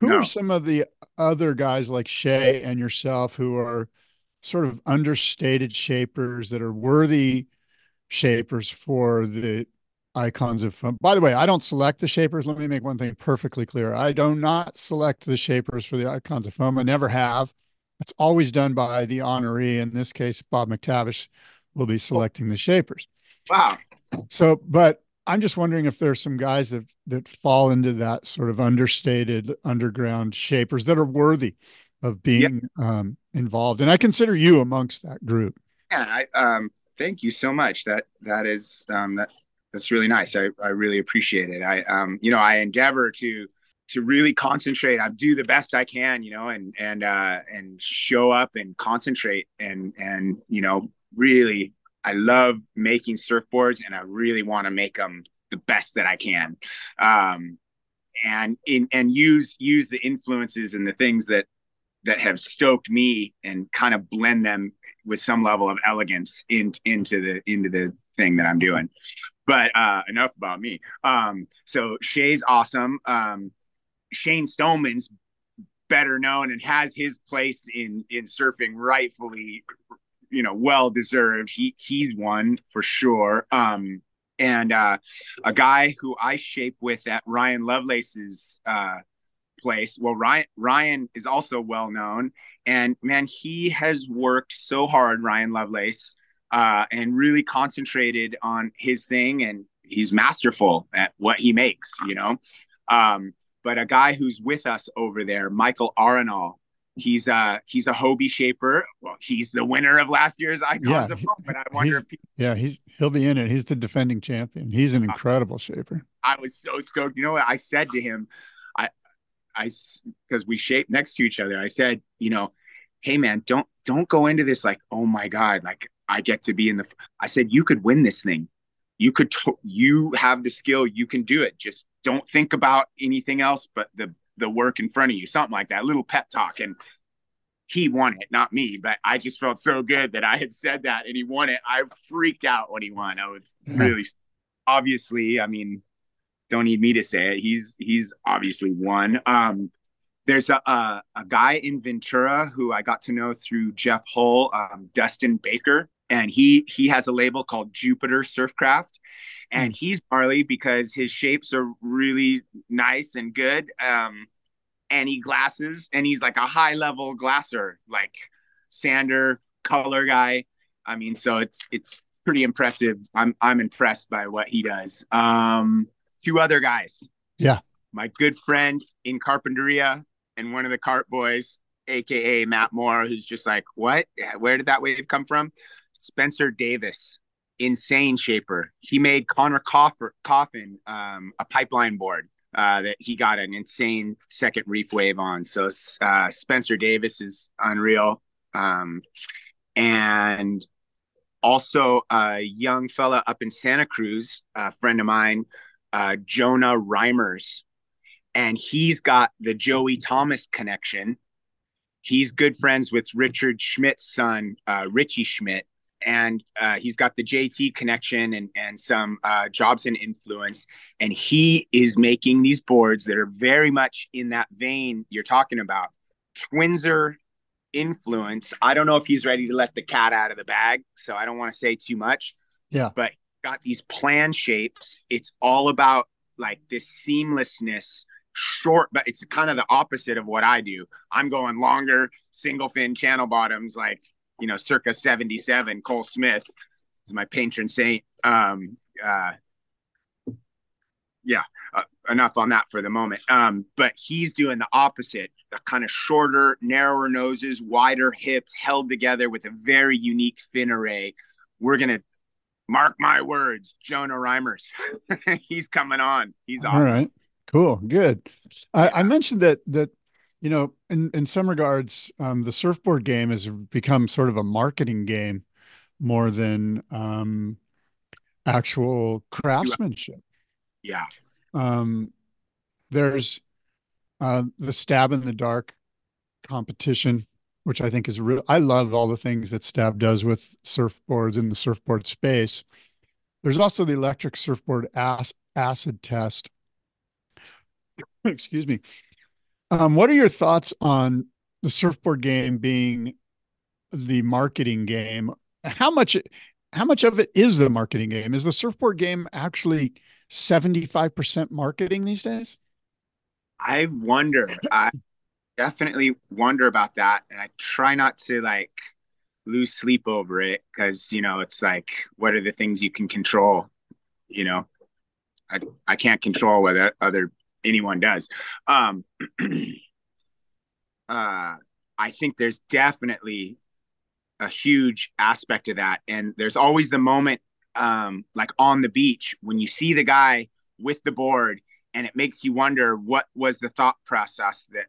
Who no. are some of the other guys like Shay and yourself who are sort of understated shapers that are worthy shapers for the icons of foam. By the way, I don't select the shapers. Let me make one thing perfectly clear. I do not select the shapers for the icons of foam. I never have. It's always done by the honoree. In this case, Bob McTavish will be oh. selecting the shapers. Wow. So, but I'm just wondering if there's some guys that that fall into that sort of understated underground shapers that are worthy of being yep. um, involved. And I consider you amongst that group. Yeah, I um thank you so much. That that is um that that's really nice. I, I really appreciate it. I um you know I endeavor to to really concentrate. I do the best I can, you know, and and uh and show up and concentrate and and you know really I love making surfboards and I really want to make them the best that I can. Um and in and use use the influences and the things that that have stoked me and kind of blend them with some level of elegance in, into the into the thing that I'm doing. But uh, enough about me. Um, so Shay's awesome. Um, Shane Stoneman's better known and has his place in in surfing rightfully, you know, well deserved. He he's won for sure. Um, and uh, a guy who I shape with at Ryan Lovelace's uh, place. Well, Ryan Ryan is also well known, and man, he has worked so hard, Ryan Lovelace, uh, and really concentrated on his thing, and he's masterful at what he makes. You know, um, but a guy who's with us over there, Michael Arenal. He's a he's a Hobie shaper. Well, he's the winner of last year's Icons yeah, of Foam, but I wonder if he, yeah, he's he'll be in it. He's the defending champion. He's an uh, incredible shaper. I was so stoked. You know what I said to him? I I because we shaped next to each other. I said, you know, hey man, don't don't go into this like, oh my god, like I get to be in the. I said you could win this thing. You could. You have the skill. You can do it. Just don't think about anything else but the the work in front of you. Something like that. A little pep talk. And he won it, not me. But I just felt so good that I had said that and he won it. I freaked out when he won. I was really obviously. I mean, don't need me to say it. He's he's obviously won. Um, there's a, a, a guy in Ventura who I got to know through Jeff Hull, um, Dustin Baker, and he he has a label called Jupiter Surfcraft, and he's gnarly because his shapes are really nice and good. Um, and he glasses, and he's like a high level glasser, like sander color guy. I mean, so it's it's pretty impressive. I'm I'm impressed by what he does. Um, two other guys. Yeah. My good friend in Carpinteria and one of the cart boys, aka Matt Moore, who's just like, what? Where did that wave come from? Spencer Davis, insane shaper. He made Conner Coffin um, a pipeline board uh, that he got an insane second reef wave on. So uh, Spencer Davis is unreal. Um, and also a young fella up in Santa Cruz, a friend of mine uh, Jonah Reimers, and he's got the Joey Thomas connection. He's good friends with Richard Schmidt's son, uh, Richie Schmidt, and uh, he's got the JT connection and and some uh, Jobson influence. And he is making these boards that are very much in that vein you're talking about. Twinzer influence. I don't know if he's ready to let the cat out of the bag, so I don't want to say too much. Yeah, but got these plan shapes. It's all about like this seamlessness, short, but it's kind of the opposite of what I do. I'm going longer, single fin channel bottoms, like, you know, circa 77. Col Smith is my patron saint. Um, uh, yeah, uh, enough on that for the moment. Um, but he's doing the opposite, the kind of shorter, narrower noses, wider hips, held together with a very unique fin array. We're gonna mark my words, Jonah Reimers. He's coming on. He's awesome. All right. Cool. Good. I, I mentioned that that you know, in in some regards, um, the surfboard game has become sort of a marketing game more than um, actual craftsmanship. Yeah. Um, there's uh, the stab in the dark competition, which I think is real. I love all the things that Stab does with surfboards in the surfboard space. There's also the electric surfboard acid test. Excuse me. Um, what are your thoughts on the surfboard game being the marketing game? How much how much of it is the marketing game? Is the surfboard game actually 75% marketing these days? I wonder. I definitely wonder about that. And I try not to like lose sleep over it because, you know, it's like, what are the things you can control? You know, I, I can't control whether other anyone does. Um, uh, I think there's definitely a huge aspect of that. And there's always the moment, um, like on the beach, when you see the guy with the board and it makes you wonder what was the thought process that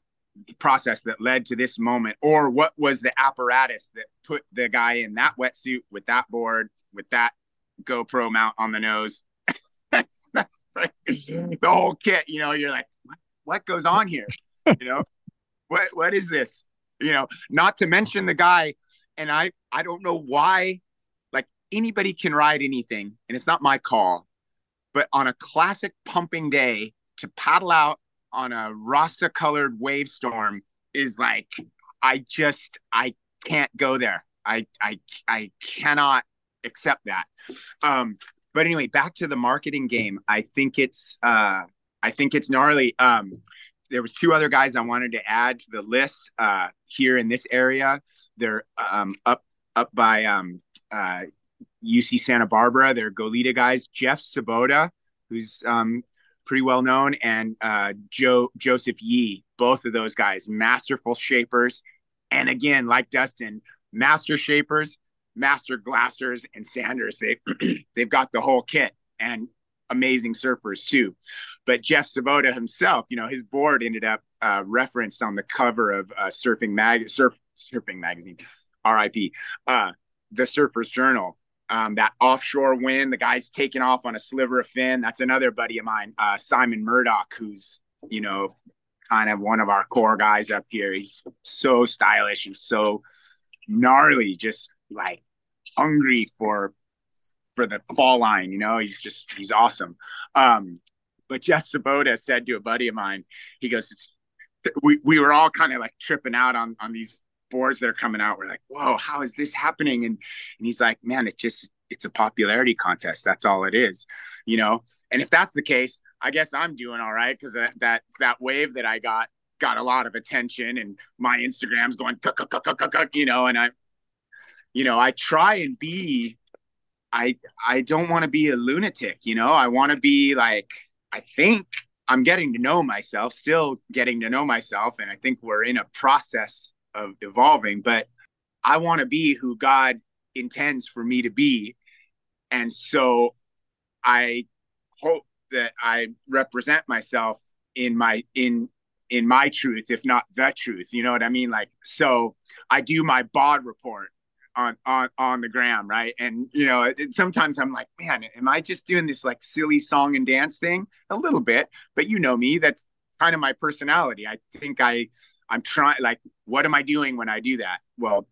process that led to this moment or what was the apparatus that put the guy in that wetsuit with that board with that GoPro mount on the nose the whole kit you know you're like what, what goes on here you know what what is this you know not to mention the guy and I I don't know why like anybody can ride anything and it's not my call but on a classic pumping day to paddle out on a rasta colored Wavestorm is like I just I can't go there. I I I cannot accept that. Um but anyway, back to the marketing game. I think it's uh I think it's gnarly. Um there was two other guys I wanted to add to the list uh here in this area. They're um up up by um uh UC Santa Barbara. They're Goleta guys. Jeff Sabota, who's um, pretty well known, and uh, Joe Joseph Yee. Both of those guys, masterful shapers, and again, like Dustin, master shapers, master glassers, and sanders. They they've got the whole kit and amazing surfers too. But Jeff Sabota himself, you know, his board ended up uh, referenced on the cover of uh, Surfing Mag Surf Surfing Magazine, R.I.P. Uh, the Surfer's Journal um, that offshore wind, the guy's taking off on a sliver of fin. That's another buddy of mine, uh, Simon Murdoch, who's, you know, kind of one of our core guys up here. He's so stylish and so gnarly, just like hungry for for the fall line. You know, he's just he's awesome. Um, but Jeff Sabota said to a buddy of mine, he goes, it's, we we were all kind of like tripping out on on these boards that are coming out. We're like, whoa, how is this happening? And and he's like, man, it just it's a popularity contest. That's all it is, you know. And if that's the case, I guess I'm doing all right because that that that wave that I got got a lot of attention, and my Instagram's going, you know. And I, you know, I try and be. I I don't want to be a lunatic, you know. I want to be like I think I'm getting to know myself, still getting to know myself, and I think we're in a process of evolving, but I want to be who God intends for me to be. And so I hope that I represent myself in my in in my truth, if not the truth. You know what I mean? Like so I do my bod report on on on the gram, right? And you know, it, sometimes I'm like, man, am I just doing this like silly song and dance thing? A little bit, but you know me, that's kind of my personality. I think I I'm trying like what am I doing when I do that? Well,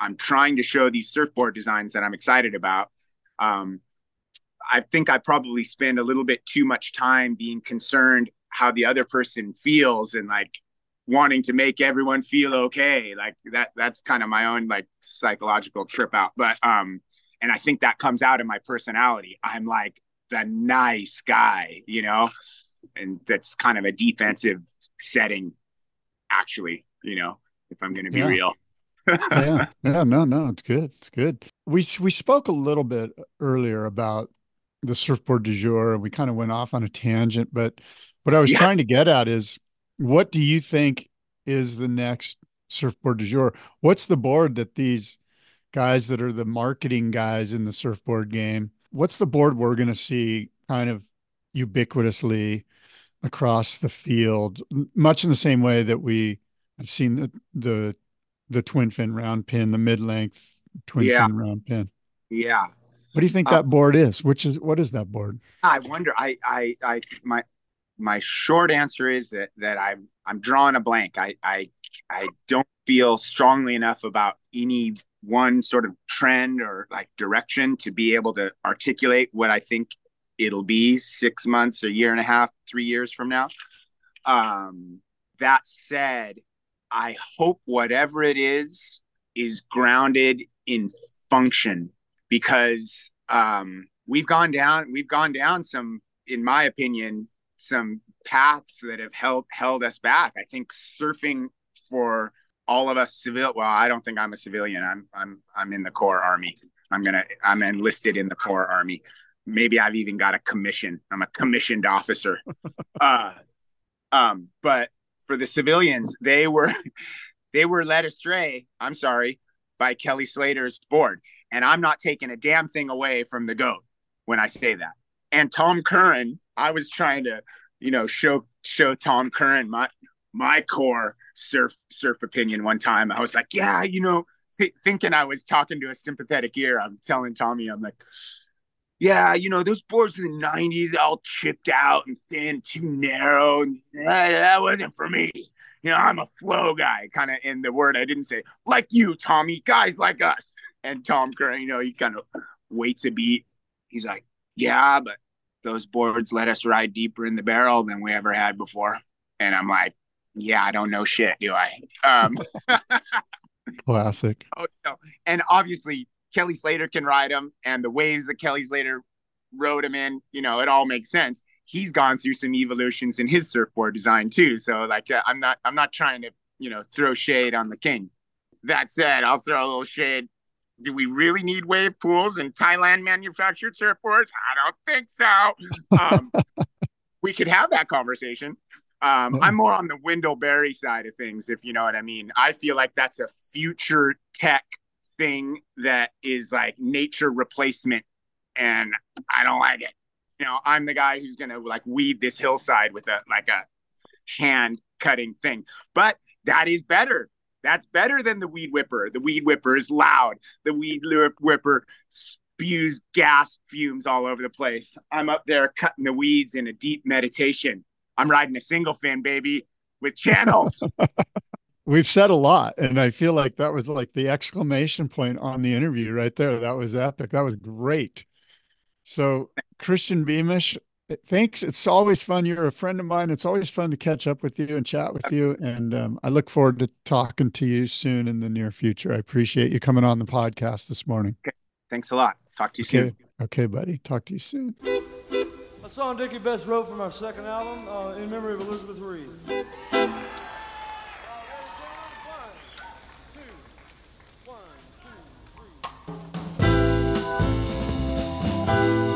I'm trying to show these surfboard designs that I'm excited about. Um, I think I probably spend a little bit too much time being concerned how the other person feels and like wanting to make everyone feel okay. Like that that's kind of my own like psychological trip out. But um and I think that comes out in my personality. I'm like the nice guy, you know? and that's kind of a defensive setting actually you know if i'm going to be yeah. real yeah yeah no no it's good it's good we we spoke a little bit earlier about the surfboard du jour and we kind of went off on a tangent but what i was yeah. trying to get at is what do you think is the next surfboard du jour what's the board that these guys that are the marketing guys in the surfboard game what's the board we're going to see kind of ubiquitously across the field, much in the same way that we have seen the the, the twin fin round pin, the mid length twin yeah. fin round pin. Yeah. What do you think that um, board is? Which is what is that board? I wonder. I I I my my short answer is that that I'm I'm drawing a blank. I I I don't feel strongly enough about any one sort of trend or like direction to be able to articulate what I think it'll be six months, a year and a half, three years from now. Um, that said, I hope whatever it is is grounded in function because um, we've gone down we've gone down some, in my opinion, some paths that have held held us back. I think surfing for all of us civil well, I don't think I'm a civilian. I'm I'm I'm in the Corps Army. I'm gonna I'm enlisted in the Corps Army. Maybe I've even got a commission. I'm a commissioned officer. uh, um, but for the civilians, they were they were led astray. I'm sorry, by Kelly Slater's board, and I'm not taking a damn thing away from the goat when I say that. And Tom Curren, I was trying to, you know, show show Tom Curren my my core surf surf opinion one time. I was like, yeah, you know, th- thinking I was talking to a sympathetic ear. I'm telling Tommy, I'm like, yeah, you know, those boards in the 90s all chipped out and thin, too narrow. And that, that wasn't for me. You know, I'm a flow guy, kind of in the word I didn't say, like you, Tommy, guys like us. And Tom Curren, you know, he kind of waits a beat. He's like, yeah, but those boards let us ride deeper in the barrel than we ever had before. And I'm like, yeah, I don't know shit, do I? Um, Classic. Oh, no. And obviously, Kelly Slater can ride him, and the waves that Kelly Slater rode him in, you know, it all makes sense. He's gone through some evolutions in his surfboard design too. So, like, uh, I'm not, I'm not trying to, you know, throw shade on the king. That said, I'll throw a little shade. Do we really need wave pools and Thailand manufactured surfboards? I don't think so. Um, we could have that conversation. Um, I'm more on the Wendell Berry side of things, if you know what I mean. I feel like that's a future tech thing that is like nature replacement, and I don't like it. You know, I'm the guy who's gonna like weed this hillside with a like a hand cutting thing, but that is better. That's better than the weed whipper. The weed whipper is loud. The weed whipper spews gas fumes all over the place. I'm up there cutting the weeds in a deep meditation I'm riding a single fin, baby, with channels. We've said a lot, and I feel like that was like the exclamation point on the interview right there. That was epic. That was great. So, Christian Beamish, Thanks. It's always fun. You're a friend of mine. It's always fun to catch up with you and chat with you. And um, I look forward to talking to you soon in the near future. I appreciate you coming on the podcast this morning. Okay. Thanks a lot. Talk to you okay. soon. Okay, buddy. Talk to you soon. A song Dickey Betts wrote from our second album, uh, In Memory of Elizabeth Reed. One, two, one, two,